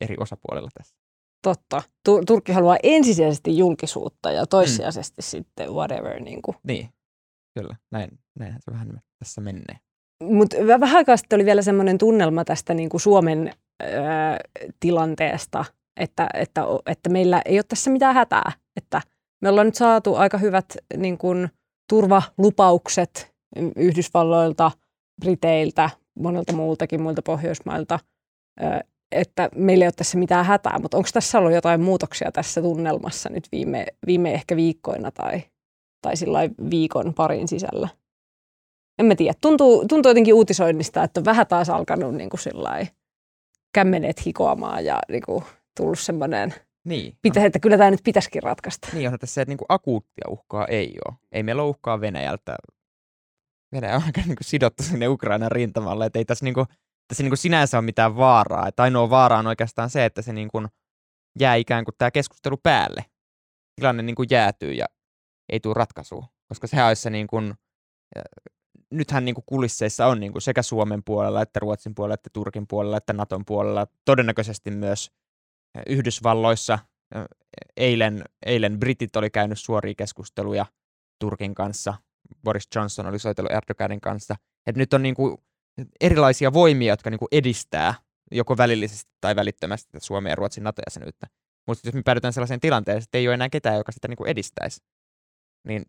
eri osapuolilla tässä. Totta. Turkki haluaa ensisijaisesti julkisuutta ja toissijaisesti mm. sitten whatever. Niin, kuin. niin. kyllä. Näin, näinhän se vähän tässä menee. Mutta vähän aikaa sitten oli vielä semmoinen tunnelma tästä niin kuin Suomen äh, tilanteesta, että, että, että meillä ei ole tässä mitään hätää. Että me ollaan nyt saatu aika hyvät niin kuin, turvalupaukset Yhdysvalloilta, Briteiltä, monelta muultakin muilta Pohjoismailta että meillä ei ole tässä mitään hätää, mutta onko tässä ollut jotain muutoksia tässä tunnelmassa nyt viime, viime ehkä viikkoina tai, tai viikon parin sisällä? En mä tiedä. Tuntuu, tuntuu jotenkin uutisoinnista, että on vähän taas alkanut niin kuin kämmeneet hikoamaan ja niin kuin, tullut semmoinen niin. Pitä, että kyllä tämä nyt pitäisikin ratkaista. Niin on tässä, että niin kuin akuuttia uhkaa ei ole. Ei meillä ole uhkaa Venäjältä. Venäjä on aika niin kuin sidottu sinne Ukrainan rintamalle, että ei tässä niin kuin, tässä niin kuin sinänsä ole mitään vaaraa. Että ainoa vaara on oikeastaan se, että se niin kuin jää ikään kuin tämä keskustelu päälle. Tilanne niin kuin jäätyy ja ei tule ratkaisua. Koska sehän olisi se niin kuin, nythän niin kuin kulisseissa on niin kuin sekä Suomen puolella, että Ruotsin puolella, että Turkin puolella, että Naton puolella, todennäköisesti myös Yhdysvalloissa. Eilen, eilen Britit oli käynyt suoria keskusteluja Turkin kanssa. Boris Johnson oli soitellut Erdoganin kanssa. Et nyt on niin kuin erilaisia voimia, jotka niin kuin edistää joko välillisesti tai välittömästi Suomen ja Ruotsin NATO-jäsenyyttä. Mutta jos me päädytään sellaiseen tilanteeseen, että ei ole enää ketään, joka sitä niin kuin edistäisi, niin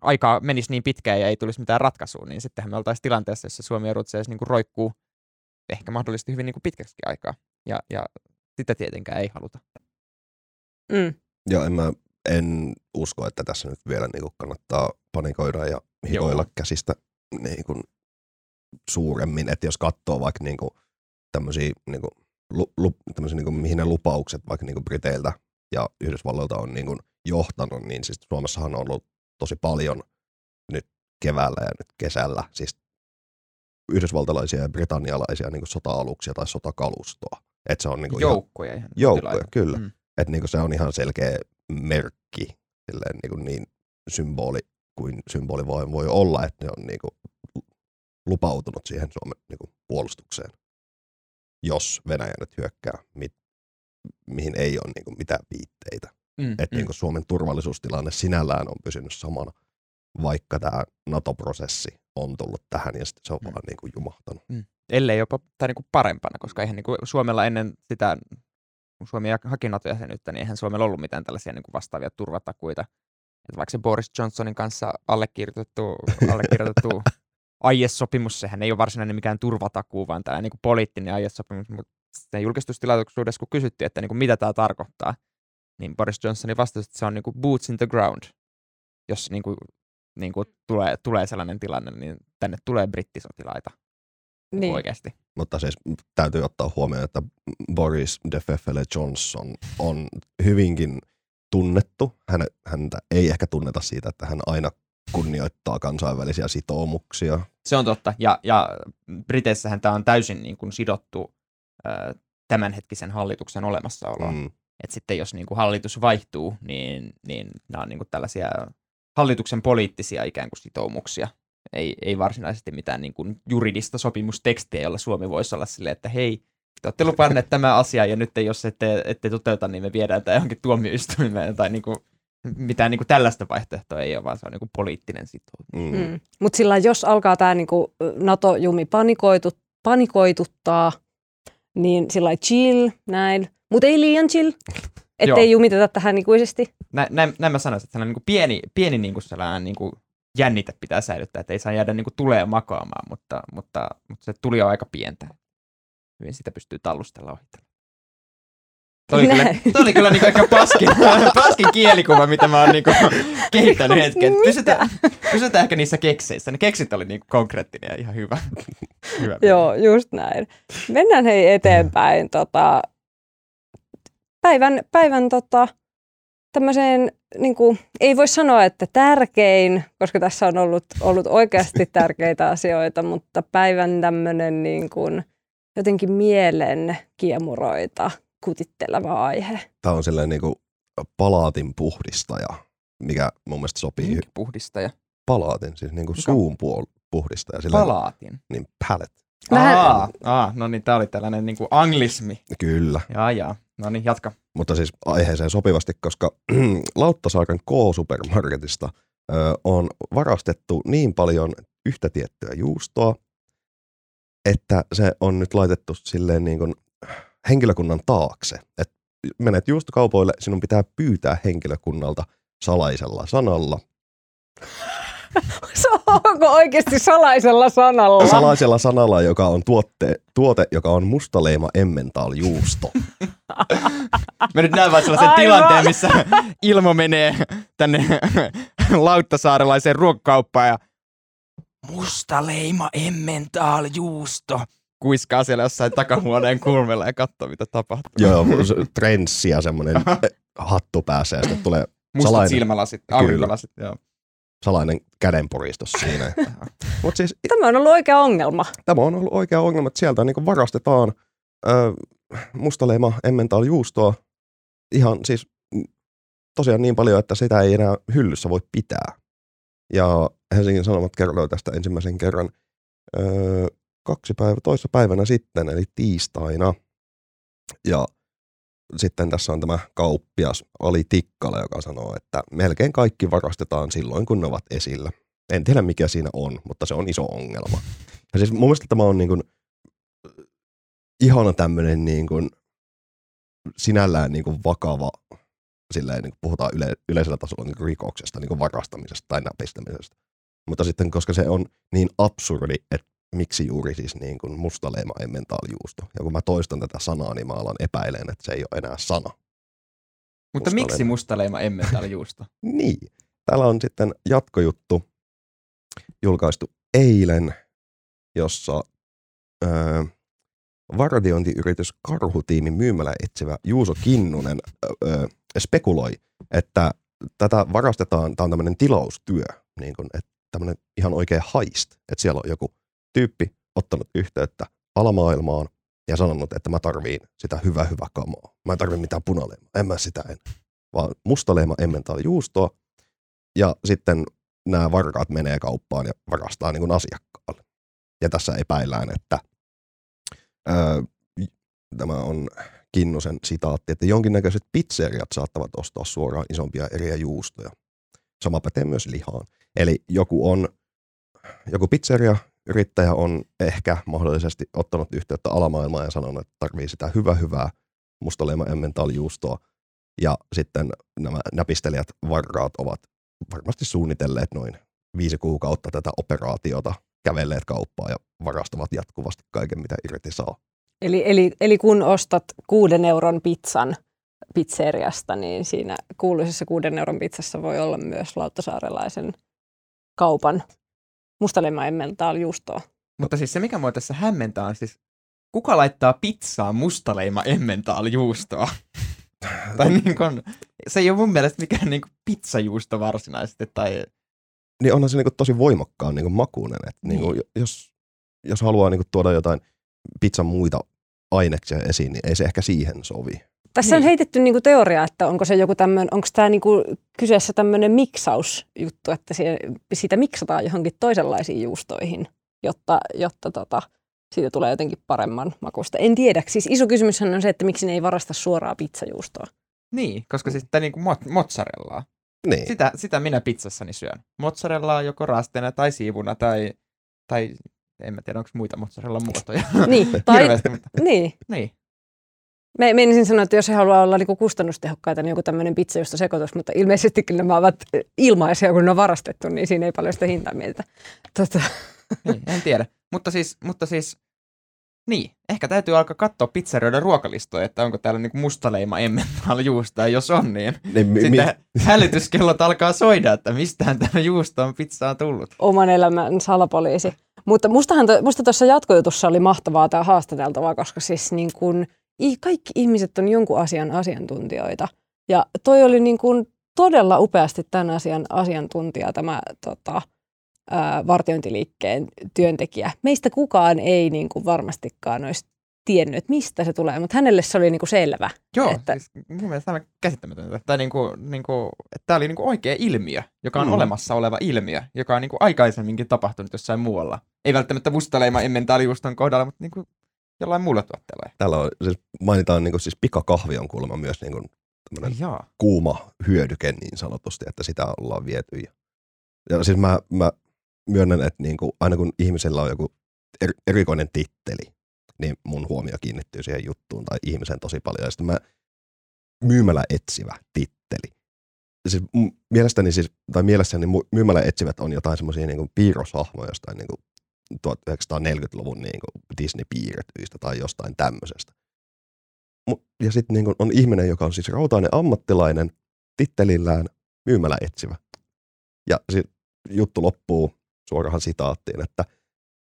aikaa menisi niin pitkään ja ei tulisi mitään ratkaisua, niin sittenhän me oltaisiin tilanteessa, jossa Suomi ja Ruotsi niin kuin roikkuu ehkä mahdollisesti hyvin niin kuin pitkäksi aikaa. Ja, ja sitä tietenkään ei haluta. Mm. Joo, en mä en usko, että tässä nyt vielä niin kuin kannattaa panikoida ja hikoilla Joo. käsistä niin kuin suuremmin, että jos katsoo vaikka niinku tämmöisiä, niinku, lu, lu, tämmöisiä niinku, mihin ne lupaukset vaikka niinku Briteiltä ja Yhdysvalloilta on niinku johtanut, niin siis Suomessahan on ollut tosi paljon nyt keväällä ja nyt kesällä, siis yhdysvaltalaisia ja britannialaisia niin sota-aluksia tai sotakalustoa. Et se on niin joukkoja. Ihan, joukkoja, kyllä. Mm. Et niin se on ihan selkeä merkki, silleen niin, niin symboli kuin symboli voi, voi olla, että ne on niin kuin lupautunut siihen Suomen niin kuin, puolustukseen, jos Venäjä nyt hyökkää, mi- mihin ei ole niin kuin, mitään viitteitä. Mm, että mm. niin kuin, Suomen turvallisuustilanne sinällään on pysynyt samana, vaikka tämä NATO-prosessi on tullut tähän ja sitten se on mm. vaan niin kuin, jumahtanut. Mm. Ellei jopa tai niin kuin parempana, koska eihän niin kuin Suomella ennen sitä, kun Suomi haki NATO-jäsenyyttä, niin eihän Suomella ollut mitään tällaisia niin kuin vastaavia turvatakuita. Että vaikka se Boris Johnsonin kanssa allekirjoitettu, <laughs> allekirjoitettu aiesopimus, sehän ei ole varsinainen mikään turvatakuu, vaan tällainen niin kuin poliittinen aiesopimus, mutta sen julkistustilaisuudessa, kun kysyttiin, että niin kuin mitä tämä tarkoittaa, niin Boris Johnsonin vastasi, että se on niin kuin boots in the ground. jos niin kuin, niin kuin tulee, tulee sellainen tilanne, niin tänne tulee brittisotilaita niin. oikeasti. Mutta siis täytyy ottaa huomioon, että Boris de Feffele Johnson on hyvinkin tunnettu. Hän, häntä ei ehkä tunneta siitä, että hän aina kunnioittaa kansainvälisiä sitoumuksia. Se on totta. Ja, ja Briteissähän tämä on täysin niin kuin sidottu tämänhetkisen hallituksen olemassaoloon. Mm. Et sitten jos niin kuin hallitus vaihtuu, niin, niin nämä on niin kuin tällaisia hallituksen poliittisia ikään kuin sitoumuksia. Ei, ei varsinaisesti mitään niin kuin juridista sopimustekstiä, jolla Suomi voisi olla silleen, että hei, te olette lupanneet tämä asia ja nyt jos ette, ette toteuta, niin me viedään tämä johonkin tuomioistuimeen tai niin kuin, mitään niin kuin tällaista vaihtoehtoa ei ole, vaan se on niin kuin poliittinen sitoutuminen. Mm. Mm. Mutta sillä jos alkaa tämä niin NATO-jumi panikoitu, panikoituttaa, niin sillä chill, näin, mutta ei liian chill, <laughs> ettei jumiteta tähän ikuisesti. Nä, näin, näin mä sanoisin, että sellainen niin kuin pieni, pieni niin kuin sellainen niin kuin jännite pitää säilyttää, että ei saa jäädä niin kuin tulee makaamaan, mutta, mutta, mutta se tuli jo aika pientä. Hyvin sitä pystyy tallustella ohitella. Toi oli, kyllä, toi oli kyllä niinku ehkä paskin, <laughs> paskin kielikuva, mitä mä oon niinku kehittänyt hetken. Pysytään, pysytään ehkä niissä kekseissä. Ne keksit oli niinku konkreettinen ja ihan hyvä. <laughs> hyvä Joo, just näin. Mennään hei eteenpäin. Tota, päivän päivän tota, tämmöiseen, niin kuin, ei voi sanoa, että tärkein, koska tässä on ollut, ollut oikeasti <laughs> tärkeitä asioita, mutta päivän tämmöinen niin kuin, jotenkin mielen kiemuroita kutitteleva aihe. Tämä on sellainen niin kuin palaatin puhdistaja, mikä mun mielestä sopii. Minkä puhdistaja? Palaatin, siis niin kuin suun puol- puhdistaja. Silleen, palaatin? Niin, palate. Vähän... Aa, aa, no niin, tämä oli tällainen niin kuin anglismi. Kyllä. Jaa, jaa. No niin, jatka. Mutta siis aiheeseen sopivasti, koska <clears throat> Lauttasaaren K-supermarketista ö, on varastettu niin paljon yhtä tiettyä juustoa, että se on nyt laitettu silleen niin kuin henkilökunnan taakse. Et menet juustokaupoille, sinun pitää pyytää henkilökunnalta salaisella sanalla. <laughs> Onko oikeasti salaisella sanalla? Salaisella sanalla, joka on tuotte, tuote, joka on mustaleima emmental juusto. <laughs> Mä nyt näen vain sellaisen Aivan. tilanteen, missä Ilmo menee tänne Lauttasaarelaiseen ruokakauppaan ja mustaleima emmental juusto kuiskaa siellä jossain takahuoneen kulmella ja katsoo, mitä tapahtuu. Joo, trenssi ja semmoinen <laughs> hattu pääsee ja sitten tulee Mustat salainen, silmälasit, aurinkolasit, joo. Salainen kädenpuristus siinä. <laughs> Mut siis, tämä on ollut oikea ongelma. Tämä on ollut oikea ongelma, että sieltä niin varastetaan ö, mustaleima emmental juustoa ihan siis tosiaan niin paljon, että sitä ei enää hyllyssä voi pitää. Ja Helsingin Sanomat kertoo tästä ensimmäisen kerran öö, kaksi päivä, toissa päivänä sitten, eli tiistaina. Ja sitten tässä on tämä kauppias Ali Tikkala, joka sanoo, että melkein kaikki varastetaan silloin, kun ne ovat esillä. En tiedä, mikä siinä on, mutta se on iso ongelma. Ja siis mun mielestä tämä on niin kuin, ihana tämmöinen niin kuin, sinällään niin kuin vakava, silleen, niin kuin puhutaan yle, yleisellä tasolla niin kuin rikoksesta, niin kuin varastamisesta tai näpistämisestä. Mutta sitten, koska se on niin absurdi, että miksi juuri siis niin kuin mustaleima emmentaalijuusto. Ja kun mä toistan tätä sanaa, niin mä alan epäileen, että se ei ole enää sana. Mutta mustaleima. miksi mustaleima emmentaalijuusto? <laughs> niin. Täällä on sitten jatkojuttu julkaistu eilen, jossa öö, vartiointiyritys Karhutiimin myymälä etsivä Juuso Kinnunen öö, spekuloi, että tätä varastetaan, tämä on tämmöinen tilaustyö, niin kuin, että tämmöinen ihan oikea haist, että siellä on joku tyyppi ottanut yhteyttä alamaailmaan ja sanonut, että mä tarviin sitä hyvä hyvä kamaa. Mä en tarvi mitään punaleima, en mä sitä en. Vaan mustaleima emmentaali juustoa ja sitten nämä varkaat menee kauppaan ja varastaa niin kuin asiakkaalle. Ja tässä epäillään, että öö, tämä on Kinnusen sitaatti, että jonkinnäköiset pizzeriat saattavat ostaa suoraan isompia eriä juustoja. Sama pätee myös lihaan. Eli joku on, joku pizzeria yrittäjä on ehkä mahdollisesti ottanut yhteyttä alamaailmaan ja sanonut, että tarvii sitä hyvä hyvää mustaleima emmental-juustoa. Ja sitten nämä näpistelijät varraat ovat varmasti suunnitelleet noin viisi kuukautta tätä operaatiota, kävelleet kauppaa ja varastavat jatkuvasti kaiken, mitä irti saa. Eli, eli, eli kun ostat kuuden euron pizzan, pizzeriasta, niin siinä kuuluisessa kuuden euron pizzassa voi olla myös lauttasaarelaisen kaupan mustalemma emmental juustoa. Mutta siis se, mikä mua tässä hämmentää, on siis, kuka laittaa pizzaa mustaleima emmentaal juustoa? <laughs> tai niin kun, se ei ole mun mielestä mikään niin pizzajuusto varsinaisesti. Tai... Niin onhan se niin tosi voimakkaan niin makuinen. Että niin. Niin jos, jos haluaa niin tuoda jotain pizzan muita aineksia esiin, niin ei se ehkä siihen sovi. Tässä niin. on heitetty niinku teoria, että onko se joku tämmöinen, onko tämä niinku kyseessä tämmöinen miksausjuttu, että siitä miksataan johonkin toisenlaisiin juustoihin, jotta, jotta tota, siitä tulee jotenkin paremman makusta. En tiedä. Siis iso kysymys on se, että miksi ne ei varasta suoraa pizzajuustoa. Niin, koska siis tämä niinku mozzarellaa. Niin. Sitä, sitä minä pizzassani syön. Mozzarellaa joko rasteena tai siivuna tai, tai en mä tiedä, onko muita mozzarella muotoja. Niin, <laughs> tai, mutta... niin. niin. Me menisin sanoa, että jos he haluaa olla niinku kustannustehokkaita, niin joku tämmöinen pizza, sekoitus, mutta ilmeisesti kyllä nämä ovat ilmaisia, kun ne on varastettu, niin siinä ei paljon sitä hintaa mieltä. Tota. Niin, en tiedä. Mutta siis, mutta siis, niin, ehkä täytyy alkaa katsoa pizzerioiden ruokalistoja, että onko täällä niinku mustaleima emmentaalla juusta, ja jos on, niin, niin mi- sitten mi- hälytyskellot alkaa soida, että mistään tämä juusto on pizzaa tullut. Oman elämän salapoliisi. Mutta mustahan to, musta tuossa jatkojutussa oli mahtavaa tämä haastateltavaa, koska siis niin kun, kaikki ihmiset on jonkun asian asiantuntijoita. Ja toi oli niin kun todella upeasti tämän asian asiantuntija tämä tota, ää, vartiointiliikkeen työntekijä. Meistä kukaan ei niin kuin varmastikaan olisi tiennyt, että mistä se tulee, mutta hänelle se oli niin kuin selvä. Joo, että... siis mun mielestä tämä on käsittämätöntä. Tämä, niin kuin, niin kuin, että tämä oli niin kuin oikea ilmiö, joka on mm. olemassa oleva ilmiö, joka on niin kuin aikaisemminkin tapahtunut jossain muualla. Ei välttämättä mustaleima emmentaalijuuston kohdalla, mutta niin kuin jollain muulla tuotteella. Täällä on, siis mainitaan niin kuin, siis pikakahvi on kuulemma myös niin kuin, kuuma hyödyke niin sanotusti, että sitä ollaan viety. Ja, ja siis mä, mä myönnän, että niin kuin, aina kun ihmisellä on joku er, erikoinen titteli, niin mun huomio kiinnittyy siihen juttuun tai ihmisen tosi paljon. Ja sitten mä myymälä etsivä titteli. Siis mielestäni siis, tai mielessäni myymälä etsivät on jotain semmoisia niin piirroshahmoja jostain niin kuin 1940-luvun niin kuin Disney-piirretyistä tai jostain tämmöisestä. Ja sitten niin on ihminen, joka on siis rautainen ammattilainen, tittelillään myymälä etsivä. Ja sit juttu loppuu suorahan sitaattiin, että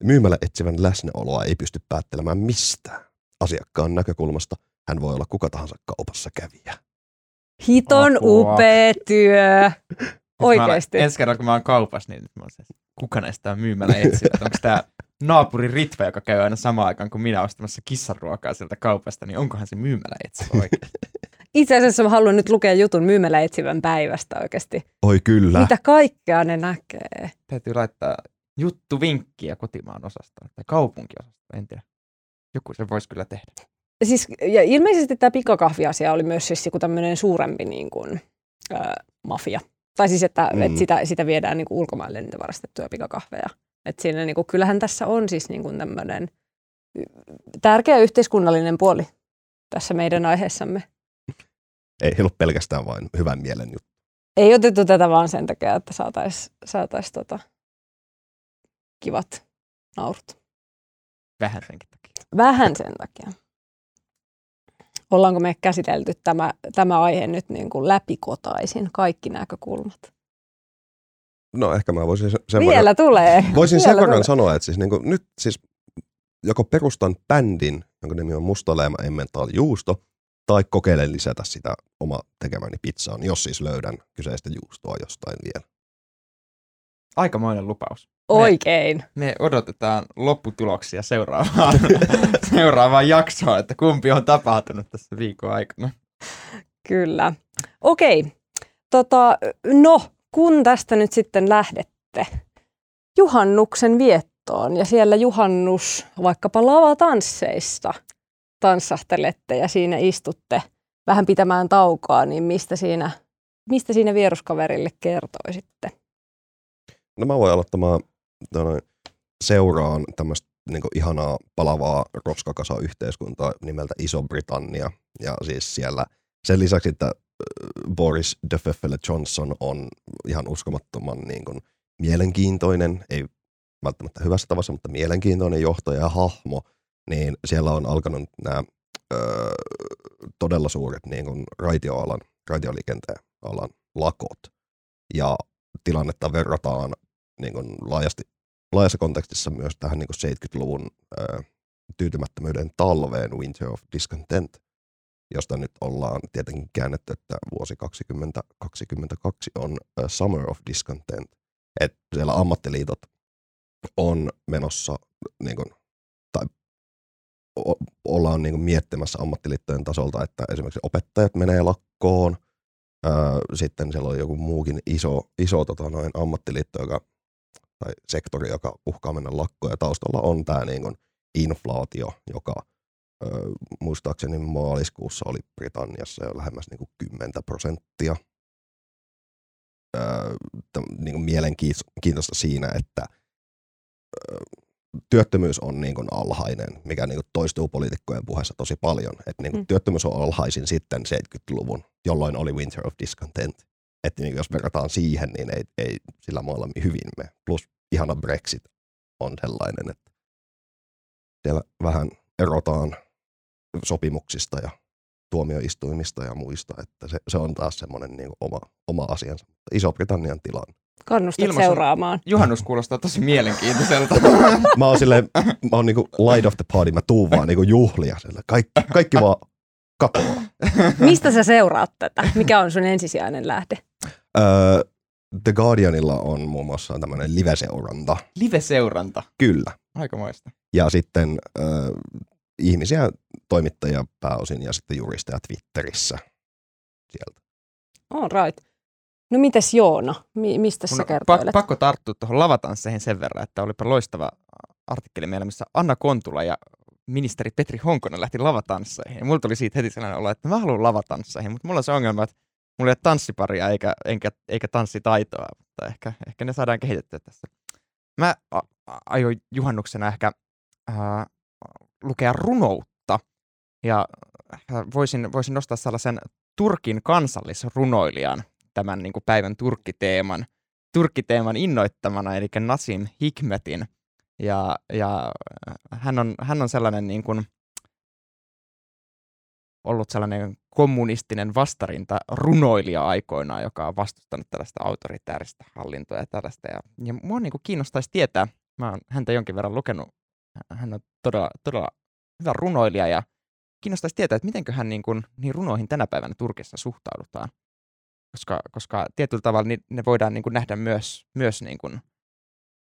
myymällä etsivän läsnäoloa ei pysty päättelemään mistään. Asiakkaan näkökulmasta hän voi olla kuka tahansa kaupassa kävijä. Hiton Apua. upea työ. <laughs> Oikeesti. Ensi kerralla, kun mä oon kaupassa, niin mä se, kuka näistä on myymällä etsivä? Onko tämä naapuri Ritva, joka käy aina samaan aikaan kuin minä ostamassa kissaruokaa sieltä kaupasta, niin onkohan se myymällä etsivä oikein? <laughs> Itse asiassa mä haluan nyt lukea jutun myymällä etsivän päivästä oikeasti. Oi kyllä. Mitä kaikkea ne näkee. Täytyy laittaa juttu vinkkiä kotimaan osasta tai kaupunkiosasta, en tiedä. Joku se voisi kyllä tehdä. Siis, ja ilmeisesti tämä pikakahviasia oli myös siis joku tämmöinen suurempi niin kuin, äh, mafia. Tai siis, että, mm. että sitä, sitä viedään niin kuin ulkomaille niitä varastettuja pikakahveja. Että siinä niin kuin, kyllähän tässä on siis niin kuin tämmöinen tärkeä yhteiskunnallinen puoli tässä meidän aiheessamme. Ei ole pelkästään vain hyvän mielen juttu. Ei otettu tätä vaan sen takia, että saataisiin saatais, tota, kivat naurut. Vähän senkin takia. Vähän sen takia. Ollaanko me käsitelty tämä, tämä aihe nyt niin kuin läpikotaisin, kaikki näkökulmat? No ehkä mä voisin sen Vielä verran, tulee. Voisin Vielä sen verran sanoa, että siis niin kuin, nyt siis joko perustan bändin, jonka nimi on Mustaleema Emmental Juusto, tai kokeilen lisätä sitä oma tekemäni pizzaan, jos siis löydän kyseistä juustoa jostain vielä. Aikamoinen lupaus. Oikein. Me, me odotetaan lopputuloksia seuraavaan, <laughs> seuraavaan jaksoon, että kumpi on tapahtunut tässä viikon aikana. Kyllä. Okei. Tota, no, kun tästä nyt sitten lähdette juhannuksen viettoon ja siellä juhannus vaikkapa lavatansseista tanssahtelette ja siinä istutte vähän pitämään taukoa, niin mistä siinä, mistä siinä vieruskaverille kertoisitte? No mä voin aloittamaan seuraan tämmöistä niin ihanaa palavaa roskakasa-yhteiskuntaa nimeltä Iso-Britannia. Ja siis siellä sen lisäksi, että Boris de Feffele Johnson on ihan uskomattoman niin kuin, mielenkiintoinen, ei välttämättä hyvässä tavassa, mutta mielenkiintoinen johtaja ja hahmo, niin siellä on alkanut nämä todella suuret niin kuin raitioalan, raitioliikenteen alan lakot. Ja tilannetta verrataan niin kuin laajasti, laajassa kontekstissa myös tähän niin kuin 70-luvun ää, tyytymättömyyden talveen Winter of Discontent, josta nyt ollaan tietenkin käännetty, että vuosi 2022 on Summer of Discontent. Että siellä ammattiliitot on menossa niin kuin, tai ollaan niin kuin miettimässä ammattiliittojen tasolta, että esimerkiksi opettajat menee lakkoon, sitten siellä on joku muukin iso, iso tota noin, ammattiliitto, joka, tai sektori, joka uhkaa mennä lakkoon, ja taustalla on tämä niin kuin inflaatio, joka ö, muistaakseni maaliskuussa oli Britanniassa jo lähemmäs niin kuin 10 prosenttia. Ö, niin kuin mielenkiintoista siinä, että ö, työttömyys on niin kuin alhainen, mikä niin kuin toistuu poliitikkojen puheessa tosi paljon. Että niin kuin mm. Työttömyys on alhaisin sitten 70-luvun, jolloin oli Winter of Discontent. Että niin jos verrataan siihen, niin ei, ei sillä maalla hyvin me. Plus ihana Brexit on sellainen, että siellä vähän erotaan sopimuksista ja tuomioistuimista ja muista, että se, se on taas semmoinen niin oma, oma asiansa. Iso-Britannian tilanne. Kannustat Ilmaisun seuraamaan. Juhannus kuulostaa tosi mielenkiintoiselta. <laughs> mä oon silleen, mä oon niinku light of the party, mä tuun vaan niinku juhlia. Sille. Kaikki, kaikki vaan katoaa. Mistä sä seuraat tätä? Mikä on sun ensisijainen lähde? Öö, The Guardianilla on muun muassa tämmöinen live-seuranta. Live-seuranta? Kyllä. Aikamoista. Ja sitten äh, ihmisiä, toimittajia pääosin ja sitten juristeja Twitterissä sieltä. All right. No mites Joona, Mi- mistä sä kertoilet? pakko tarttua tuohon lavatansseihin sen verran, että olipa loistava artikkeli meillä, missä Anna Kontula ja ministeri Petri Honkonen lähti lavatansseihin. Ja mulla tuli siitä heti sellainen olo, että mä haluan lavatansseihin, mutta mulla on se ongelma, että mulla ei ole tanssiparia eikä, eikä, eikä tanssitaitoa, mutta ehkä, ehkä ne saadaan kehitettyä tässä. Mä ajoin juhannuksena ehkä ää, lukea runoutta ja voisin, voisin nostaa sellaisen Turkin kansallisrunoilijan tämän niin kuin päivän turkkiteeman, turkkiteeman innoittamana, eli Nasim Hikmetin. Ja, ja hän, on, hän on sellainen niin kuin, ollut sellainen kommunistinen vastarinta runoilija aikoinaan, joka on vastustanut tällaista autoritääristä hallintoa ja tällaista. Ja, ja mua niin kuin kiinnostaisi tietää, mä oon häntä jonkin verran lukenut, hän on todella, todella hyvä runoilija ja kiinnostaisi tietää, että miten hän niin kuin, niin runoihin tänä päivänä Turkissa suhtaudutaan koska, koska tietyllä tavalla ne voidaan niin kuin nähdä myös, myös niin kuin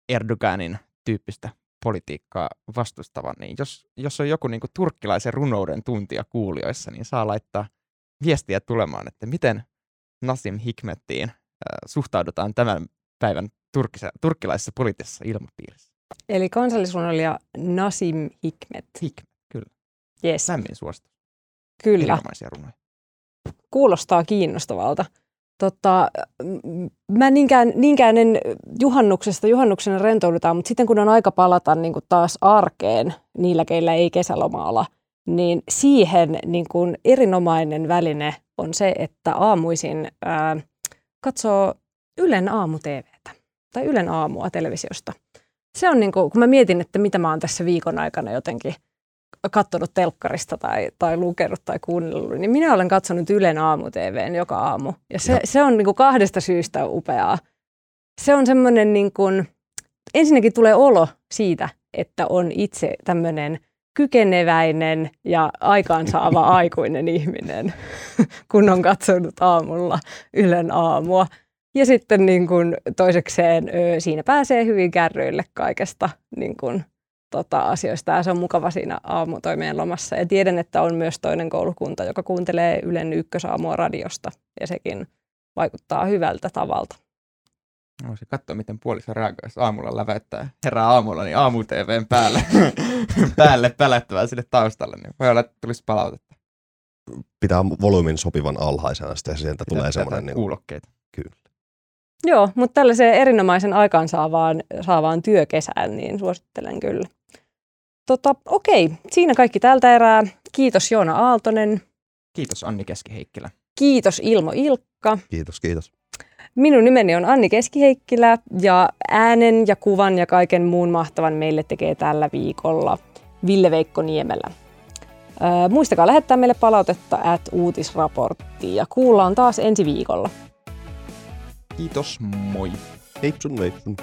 Erdoganin tyyppistä politiikkaa vastustavan, niin jos, jos on joku niin kuin turkkilaisen runouden tuntija kuulijoissa, niin saa laittaa viestiä tulemaan, että miten Nasim Hikmettiin äh, suhtaudutaan tämän päivän turkkisa, turkkilaisessa poliittisessa ilmapiirissä. Eli kansallisrunoilija Nasim Hikmet. Hikmet, kyllä. Yes. Lämmin suositus. Kyllä. Runoja. Kuulostaa kiinnostavalta. Tota, mä niinkään, niinkään en juhannuksesta, juhannuksena rentoudutaan, mutta sitten kun on aika palata niin kuin taas arkeen niillä, keillä ei kesälomaalla, niin siihen niin kuin erinomainen väline on se, että aamuisin ää, katsoo Ylen aamu TVtä tai Ylen aamua televisiosta. Se on niin kuin, kun mä mietin, että mitä mä oon tässä viikon aikana jotenkin – katsonut telkkarista tai, tai lukenut tai kuunnellut, niin minä olen katsonut Ylen aamu-TVn joka aamu. Ja se, se on niin kuin kahdesta syystä upeaa. Se on semmoinen, niin kuin, ensinnäkin tulee olo siitä, että on itse tämmöinen kykeneväinen ja aikaansaava <laughs> aikuinen ihminen, <laughs> kun on katsonut aamulla Ylen aamua. Ja sitten niin kuin toisekseen siinä pääsee hyvin kärryille kaikesta niin kuin tota, asioista ja se on mukava siinä aamutoimeen lomassa. Ja tiedän, että on myös toinen koulukunta, joka kuuntelee Ylen ykkösaamua radiosta ja sekin vaikuttaa hyvältä tavalta. Voisi katsoa, miten puoliso reagoi, jos aamulla läväyttää herää aamulla, niin aamu TVn päälle, <laughs> päälle pälättävää sinne taustalle, niin voi olla, että tulisi palautetta. Pitää volyymin sopivan alhaisena, sitten sieltä tulee semmoinen... Niin... Kuulokkeita. Kyllä. Joo, mutta tällaiseen erinomaisen aikaansaavaan saavaan työkesään, niin suosittelen kyllä. Tota, okei, siinä kaikki tältä erää. Kiitos Joona Aaltonen. Kiitos Anni Keskiheikkilä. Kiitos Ilmo Ilkka. Kiitos, kiitos. Minun nimeni on Anni Keskiheikkilä ja äänen ja kuvan ja kaiken muun mahtavan meille tekee tällä viikolla Ville Veikko Niemelä. Ää, muistakaa lähettää meille palautetta at uutisraportti ja kuullaan taas ensi viikolla. Kiitos, moi. Heipsun veipsun.